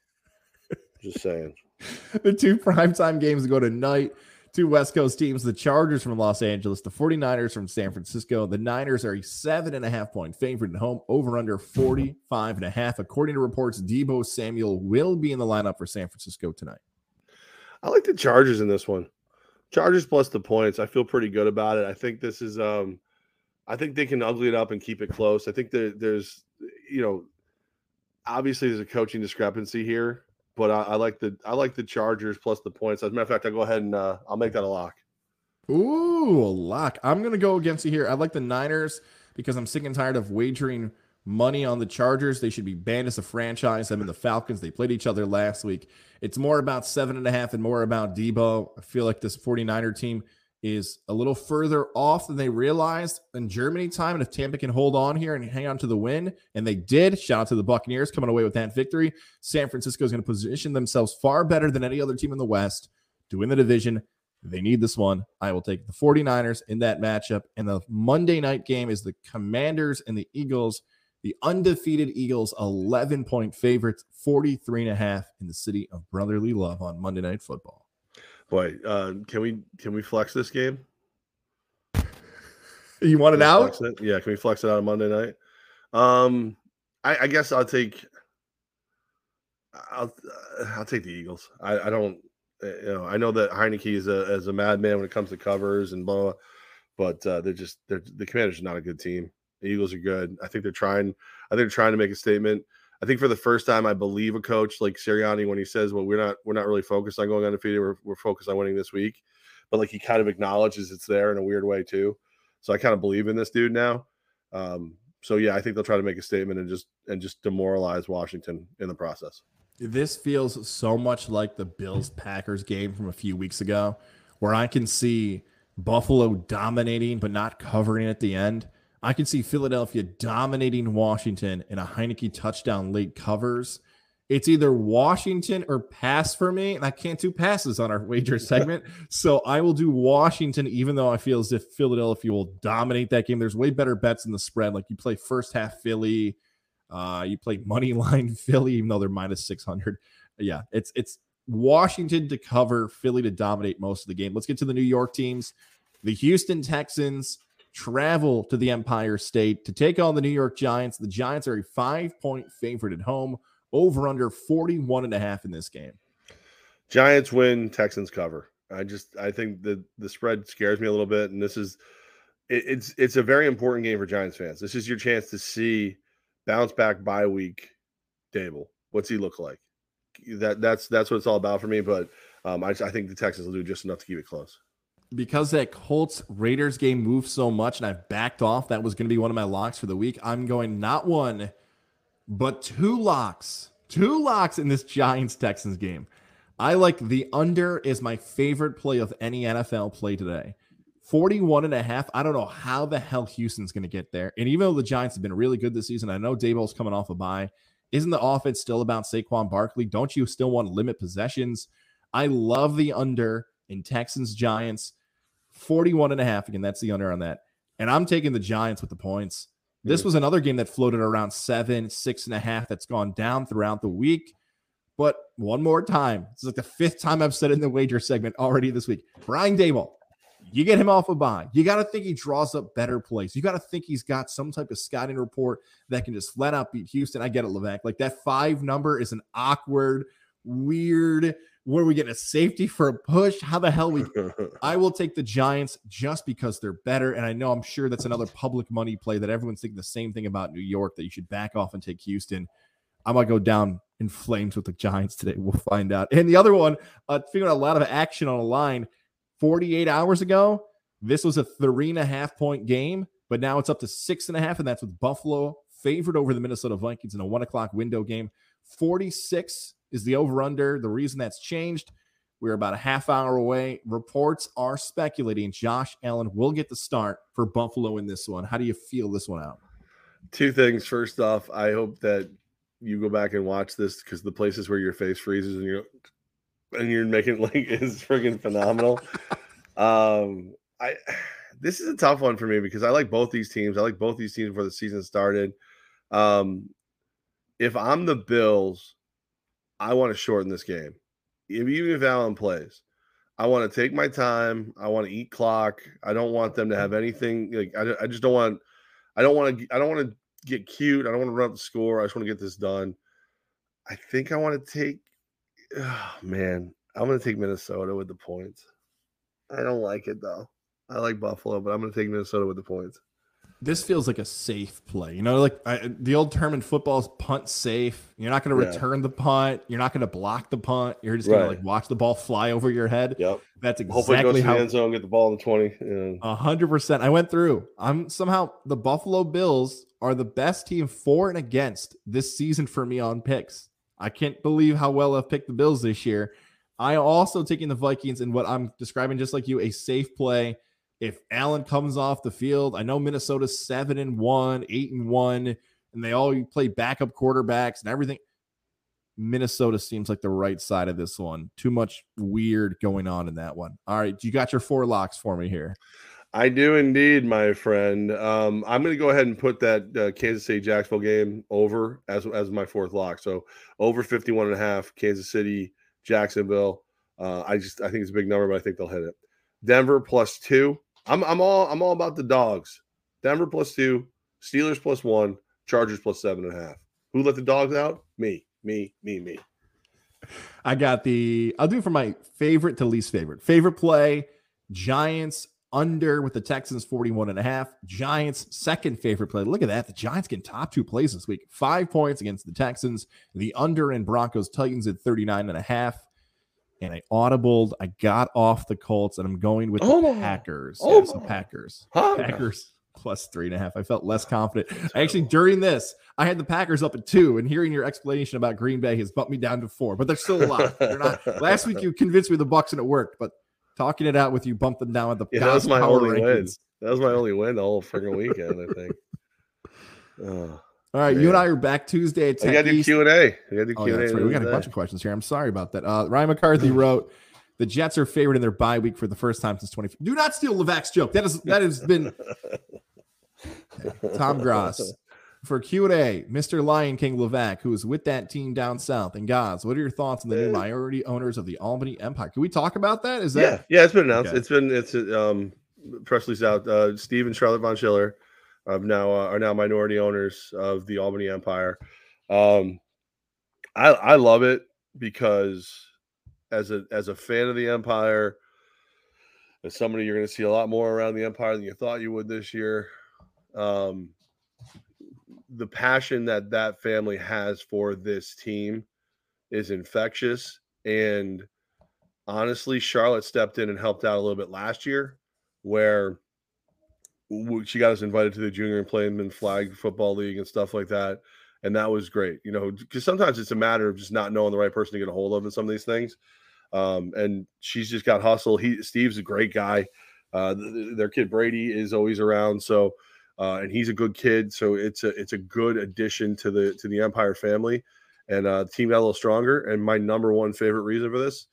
[SPEAKER 1] just saying.
[SPEAKER 2] the two primetime games go tonight. two West Coast teams the Chargers from Los Angeles, the 49ers from San Francisco. The Niners are a seven and a half point favorite at home, over under 45 and a half. According to reports, Deebo Samuel will be in the lineup for San Francisco tonight.
[SPEAKER 1] I like the Chargers in this one. Chargers plus the points. I feel pretty good about it. I think this is um I think they can ugly it up and keep it close. I think that there's you know obviously there's a coaching discrepancy here but I, I, like the I like the Chargers plus the points. As a matter of fact, I'll go ahead and uh, I'll make that a lock.
[SPEAKER 2] Ooh, a lock. I'm gonna go against you here. I like the Niners because I'm sick and tired of wagering money on the Chargers. They should be banned as a franchise. Them and the Falcons. They played each other last week. It's more about seven and a half and more about Deebo. I feel like this 49er team is a little further off than they realized in Germany time. And if Tampa can hold on here and hang on to the win, and they did, shout out to the Buccaneers coming away with that victory. San Francisco is going to position themselves far better than any other team in the West to win the division. They need this one. I will take the 49ers in that matchup. And the Monday night game is the Commanders and the Eagles. The undefeated Eagles, 11 point favorites, 43 and a half in the city of brotherly love on Monday Night Football.
[SPEAKER 1] Boy, uh, can we can we flex this game?
[SPEAKER 2] You want it out?
[SPEAKER 1] It? Yeah, can we flex it out on Monday night? Um, I, I guess I'll take. I'll I'll take the Eagles. I, I don't eh, you know I know that Heinicke is a as a madman when it comes to covers and blah, but uh, they're just they're the Commanders are not a good team. The Eagles are good. I think they're trying. I think they're trying to make a statement. I think for the first time, I believe a coach like Sirianni when he says, "Well, we're not we're not really focused on going undefeated. We're we're focused on winning this week," but like he kind of acknowledges it's there in a weird way too. So I kind of believe in this dude now. Um, so yeah, I think they'll try to make a statement and just and just demoralize Washington in the process.
[SPEAKER 2] This feels so much like the Bills Packers game from a few weeks ago, where I can see Buffalo dominating but not covering at the end. I can see Philadelphia dominating Washington in a Heinicke touchdown late covers. It's either Washington or pass for me, and I can't do passes on our wager segment. so I will do Washington, even though I feel as if Philadelphia will dominate that game. There's way better bets in the spread. Like you play first half Philly, uh, you play money line Philly, even though they're minus 600. Yeah, it's it's Washington to cover, Philly to dominate most of the game. Let's get to the New York teams. The Houston Texans travel to the Empire State to take on the New York Giants. The Giants are a five point favorite at home, over under 41 and a half in this game.
[SPEAKER 1] Giants win, Texans cover. I just I think the the spread scares me a little bit, and this is it, it's it's a very important game for Giants fans. This is your chance to see bounce back bye week. Daboll, what's he look like? That that's that's what it's all about for me. But um, I, I think the Texans will do just enough to keep it close
[SPEAKER 2] because that Colts Raiders game moved so much and I've backed off, that was going to be one of my locks for the week. I'm going not one, but two locks. Two locks in this Giants Texans game. I like the under is my favorite play of any NFL play today. 41 and a half. I don't know how the hell Houston's going to get there. And even though the Giants have been really good this season, I know Daboll's coming off a bye. Isn't the offense still about Saquon Barkley? Don't you still want to limit possessions? I love the under in Texans Giants. 41 and a half. Again, that's the under on that. And I'm taking the Giants with the points. This mm. was another game that floated around seven, six and a half that's gone down throughout the week. But one more time, this is like the fifth time I've said in the wager segment already this week. Brian Daboll, you get him off a buy. You got to think he draws up better plays. You got to think he's got some type of scouting report that can just flat out beat Houston. I get it, Levack. Like that five number is an awkward, weird where we get a safety for a push? How the hell we? I will take the Giants just because they're better, and I know I'm sure that's another public money play that everyone's thinking the same thing about New York that you should back off and take Houston. I might go down in flames with the Giants today. We'll find out. And the other one, uh, figuring out a lot of action on a line 48 hours ago. This was a three and a half point game, but now it's up to six and a half, and that's with Buffalo favored over the Minnesota Vikings in a one o'clock window game. 46 is the over under. The reason that's changed, we're about a half hour away. Reports are speculating Josh Allen will get the start for Buffalo in this one. How do you feel this one out?
[SPEAKER 1] Two things. First off, I hope that you go back and watch this because the places where your face freezes and you're and you're making like is freaking phenomenal. um, I this is a tough one for me because I like both these teams. I like both these teams before the season started. Um, if I'm the Bills, I want to shorten this game. If, even if Allen plays, I want to take my time. I want to eat clock. I don't want them to have anything like I, I just don't want I don't want to I don't want to get cute. I don't want to run up the score. I just want to get this done. I think I want to take oh, man, I'm going to take Minnesota with the points. I don't like it though. I like Buffalo, but I'm going to take Minnesota with the points
[SPEAKER 2] this feels like a safe play. You know, like I, the old term in football is punt safe. You're not going to yeah. return the punt. You're not going to block the punt. You're just going to like watch the ball fly over your head.
[SPEAKER 1] Yep.
[SPEAKER 2] That's exactly Hopefully how.
[SPEAKER 1] The end zone, get the ball in the twenty.
[SPEAKER 2] A hundred percent. I went through. I'm somehow the Buffalo Bills are the best team for and against this season for me on picks. I can't believe how well I've picked the Bills this year. I also taking the Vikings in what I'm describing just like you, a safe play if Allen comes off the field, I know Minnesota's seven and one, eight and one, and they all play backup quarterbacks and everything. Minnesota seems like the right side of this one. Too much weird going on in that one. All right, you got your four locks for me here.
[SPEAKER 1] I do indeed, my friend. Um, I'm going to go ahead and put that uh, Kansas City Jacksonville game over as as my fourth lock. So over 51 and a half, Kansas City, Jacksonville. Uh, I just I think it's a big number, but I think they'll hit it. Denver plus two. I'm I'm all I'm all about the dogs. Denver plus two, Steelers plus one, Chargers plus seven and a half. Who let the dogs out? Me, me, me, me.
[SPEAKER 2] I got the I'll do it for my favorite to least favorite. Favorite play, Giants under with the Texans 41 and a half. Giants second favorite play. Look at that. The Giants get top two plays this week. 5 points against the Texans. The under in Broncos Titans at 39 and a half and I audibled. I got off the Colts, and I'm going with oh, the Packers. Oh, yes, the Packers. Oh, Packers plus three and a half. I felt less confident. Actually, during this, I had the Packers up at two, and hearing your explanation about Green Bay has bumped me down to four. But they're still alive. They're not. Last week you convinced me the Bucks and it worked, but talking it out with you bumped them down at the.
[SPEAKER 1] Yeah, that was my only rankings. win. That was my only win the whole freaking weekend. I think.
[SPEAKER 2] Oh. All right, Man. you and I are back Tuesday at 10
[SPEAKER 1] I got to do Q and A.
[SPEAKER 2] Oh, yeah. We got a bunch of questions here. I'm sorry about that. Uh, Ryan McCarthy wrote, "The Jets are favored in their bye week for the first time since 20. Do not steal Levack's joke. That is that has been Tom Gross for Q and A. Mr. Lion King Levack, who is with that team down south. And guys, what are your thoughts on the new minority owners of the Albany Empire? Can we talk about that? Is that
[SPEAKER 1] yeah? Yeah, it's been announced. Okay. It's been it's um press release out. Uh, Steve and Charlotte Von Schiller of now uh, are now minority owners of the Albany Empire. Um, I I love it because as a as a fan of the Empire, as somebody you're going to see a lot more around the Empire than you thought you would this year. Um, the passion that that family has for this team is infectious, and honestly, Charlotte stepped in and helped out a little bit last year, where she got us invited to the junior and playing flag football league and stuff like that and that was great you know because sometimes it's a matter of just not knowing the right person to get a hold of in some of these things um, and she's just got hustle he steve's a great guy uh, th- their kid brady is always around so uh, and he's a good kid so it's a it's a good addition to the to the empire family and uh, the team got a little stronger and my number one favorite reason for this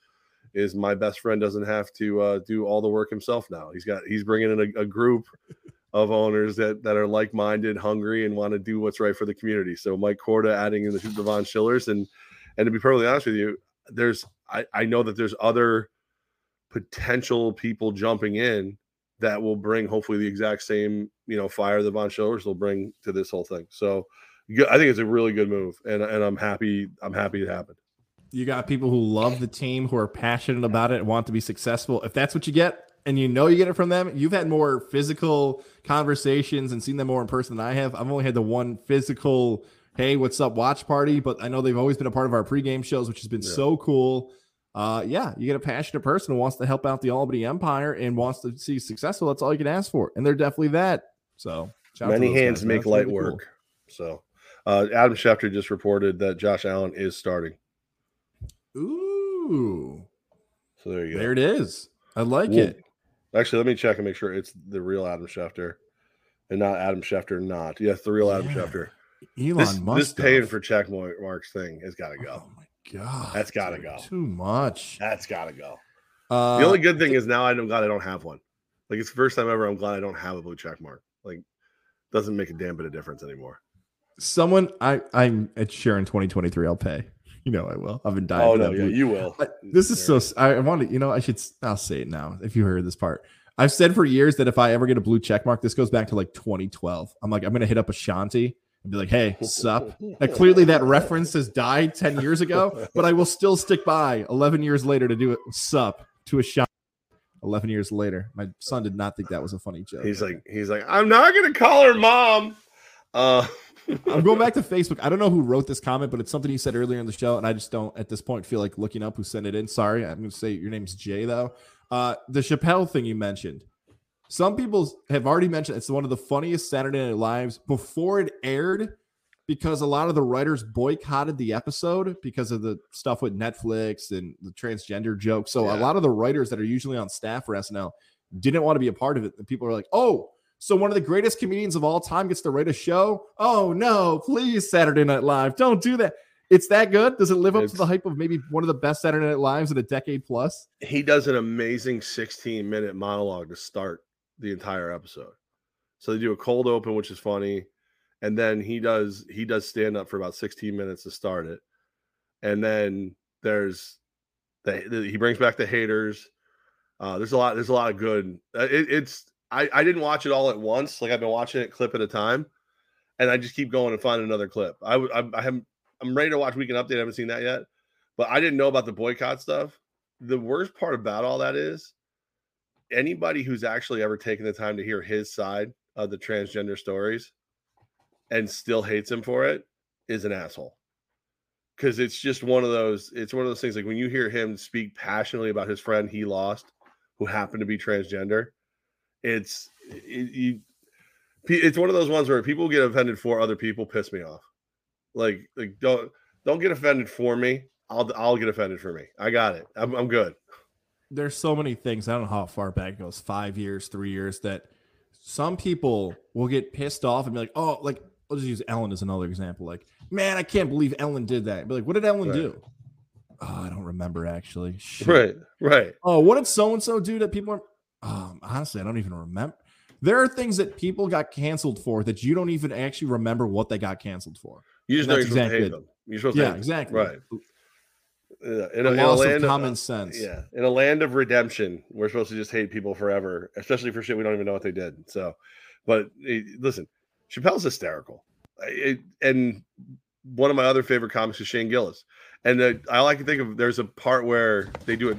[SPEAKER 1] is my best friend doesn't have to uh, do all the work himself now. He's got he's bringing in a, a group of owners that that are like minded, hungry, and want to do what's right for the community. So Mike Korda adding in the Devon Schillers, and and to be perfectly honest with you, there's I, I know that there's other potential people jumping in that will bring hopefully the exact same you know fire the Von Schillers will bring to this whole thing. So I think it's a really good move, and and I'm happy I'm happy it happened.
[SPEAKER 2] You got people who love the team, who are passionate about it, and want to be successful. If that's what you get, and you know you get it from them, you've had more physical conversations and seen them more in person than I have. I've only had the one physical, hey, what's up, watch party, but I know they've always been a part of our pregame shows, which has been yeah. so cool. Uh, yeah, you get a passionate person who wants to help out the Albany Empire and wants to see successful. That's all you can ask for, and they're definitely that. So
[SPEAKER 1] many hands guys. make That's light really work. Cool. So uh, Adam Schefter just reported that Josh Allen is starting.
[SPEAKER 2] Ooh.
[SPEAKER 1] So there you go.
[SPEAKER 2] There it is. I like it.
[SPEAKER 1] Actually, let me check and make sure it's the real Adam Schefter and not Adam Schefter. Not yes, the real Adam Schefter.
[SPEAKER 2] Elon
[SPEAKER 1] this,
[SPEAKER 2] Musk.
[SPEAKER 1] This paying for check marks thing has got to go.
[SPEAKER 2] Oh my god,
[SPEAKER 1] that's got to go.
[SPEAKER 2] Too much.
[SPEAKER 1] That's got to go. Uh, the only good thing is now I'm glad I don't have one. Like it's the first time ever I'm glad I don't have a blue check mark. Like doesn't make a damn bit of difference anymore.
[SPEAKER 2] Someone I I'm at Sharon 2023. I'll pay. You know I will. I've been dying.
[SPEAKER 1] Oh no, yeah, you will.
[SPEAKER 2] this is so. I, I want to. You know, I should. I'll say it now. If you heard this part, I've said for years that if I ever get a blue check mark, this goes back to like 2012. I'm like, I'm gonna hit up Ashanti and be like, "Hey, sup?" now, clearly, that reference has died 10 years ago, but I will still stick by 11 years later to do it. Sup to Ashanti. 11 years later, my son did not think that was a funny joke.
[SPEAKER 1] He's like, he's like, I'm not gonna call her mom. Uh,
[SPEAKER 2] I'm going back to Facebook. I don't know who wrote this comment, but it's something you said earlier in the show, and I just don't at this point feel like looking up who sent it in. Sorry, I'm going to say your name's Jay though. Uh, the Chappelle thing you mentioned. Some people have already mentioned it's one of the funniest Saturday Night Lives before it aired because a lot of the writers boycotted the episode because of the stuff with Netflix and the transgender jokes. So yeah. a lot of the writers that are usually on staff for SNL didn't want to be a part of it. And people are like, oh, so one of the greatest comedians of all time gets to write a show. Oh no, please, Saturday Night Live, don't do that. It's that good. Does it live up it's, to the hype of maybe one of the best Saturday Night Lives in a decade plus?
[SPEAKER 1] He does an amazing 16 minute monologue to start the entire episode. So they do a cold open, which is funny, and then he does he does stand up for about 16 minutes to start it, and then there's the, the he brings back the haters. Uh, there's a lot. There's a lot of good. Uh, it, it's I, I didn't watch it all at once. Like I've been watching it clip at a time, and I just keep going and find another clip. I I, I haven't. I'm ready to watch Weekend Update. I haven't seen that yet, but I didn't know about the boycott stuff. The worst part about all that is anybody who's actually ever taken the time to hear his side of the transgender stories and still hates him for it is an asshole. Because it's just one of those. It's one of those things like when you hear him speak passionately about his friend he lost, who happened to be transgender it's it, you, it's one of those ones where people get offended for other people piss me off. Like like don't don't get offended for me. I'll I'll get offended for me. I got it. I'm I'm good.
[SPEAKER 2] There's so many things. I don't know how far back it goes. Five years, three years. That some people will get pissed off and be like, oh, like I'll just use Ellen as another example. Like, man, I can't believe Ellen did that. Be like, what did Ellen right. do? Oh, I don't remember actually.
[SPEAKER 1] Shit. Right, right.
[SPEAKER 2] Oh, what did so and so do that people are? Um, honestly, I don't even remember. There are things that people got canceled for that you don't even actually remember what they got canceled for.
[SPEAKER 1] You just know you're exactly. supposed to hate them. You're supposed
[SPEAKER 2] yeah,
[SPEAKER 1] to
[SPEAKER 2] exactly.
[SPEAKER 1] Right.
[SPEAKER 2] Uh, in a, in a land of common of, sense.
[SPEAKER 1] Yeah. In a land of redemption, we're supposed to just hate people forever, especially for shit we don't even know what they did. So, but hey, listen, Chappelle's hysterical. It, and one of my other favorite comics is Shane Gillis. And the, I like to think of there's a part where they do it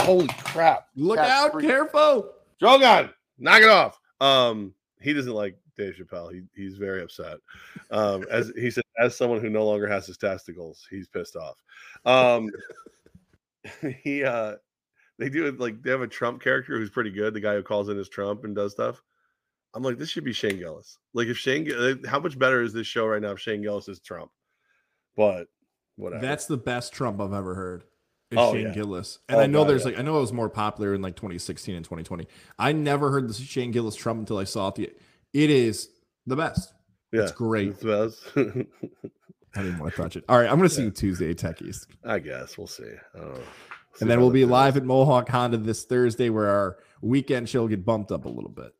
[SPEAKER 1] Holy crap!
[SPEAKER 2] Look out! Freak. Careful,
[SPEAKER 1] Drogon, knock it off. Um, he doesn't like Dave Chappelle. He he's very upset. Um, as he said, as someone who no longer has his testicles, he's pissed off. Um, he uh, they do it like they have a Trump character who's pretty good. The guy who calls in as Trump and does stuff. I'm like, this should be Shane Gillis. Like, if Shane, how much better is this show right now if Shane Gillis is Trump? But whatever.
[SPEAKER 2] That's the best Trump I've ever heard is oh, Shane yeah. Gillis. And oh, I know God, there's yeah. like I know it was more popular in like 2016 and 2020. I never heard the Shane Gillis Trump until I saw it. It is the best. Yeah, it's great. It's the best. I didn't want to touch it. All right, I'm going to see yeah. you Tuesday Techies.
[SPEAKER 1] I guess we'll see.
[SPEAKER 2] see and then we'll be live at Mohawk Honda this Thursday, where our weekend show will get bumped up a little bit.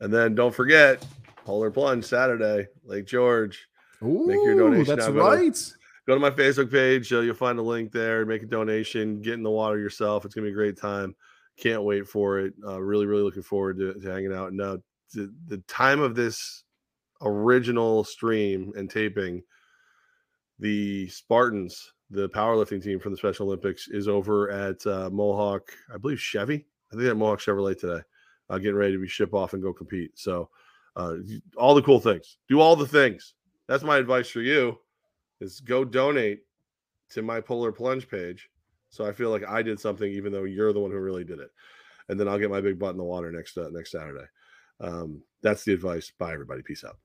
[SPEAKER 1] And then don't forget Polar Plunge Saturday, Lake George.
[SPEAKER 2] Ooh, Make your donation. That's right
[SPEAKER 1] go to my Facebook page. Uh, you'll find a link there. Make a donation. Get in the water yourself. It's gonna be a great time. Can't wait for it. Uh, really, really looking forward to, to hanging out. Now, the, the time of this original stream and taping, the Spartans, the powerlifting team from the Special Olympics, is over at uh, Mohawk. I believe Chevy. I think at Mohawk Chevrolet today, uh, getting ready to be ship off and go compete. So, uh, all the cool things. Do all the things. That's my advice for you is go donate to my polar plunge page. So I feel like I did something, even though you're the one who really did it. And then I'll get my big butt in the water next uh, next Saturday. Um, that's the advice. Bye, everybody. Peace out.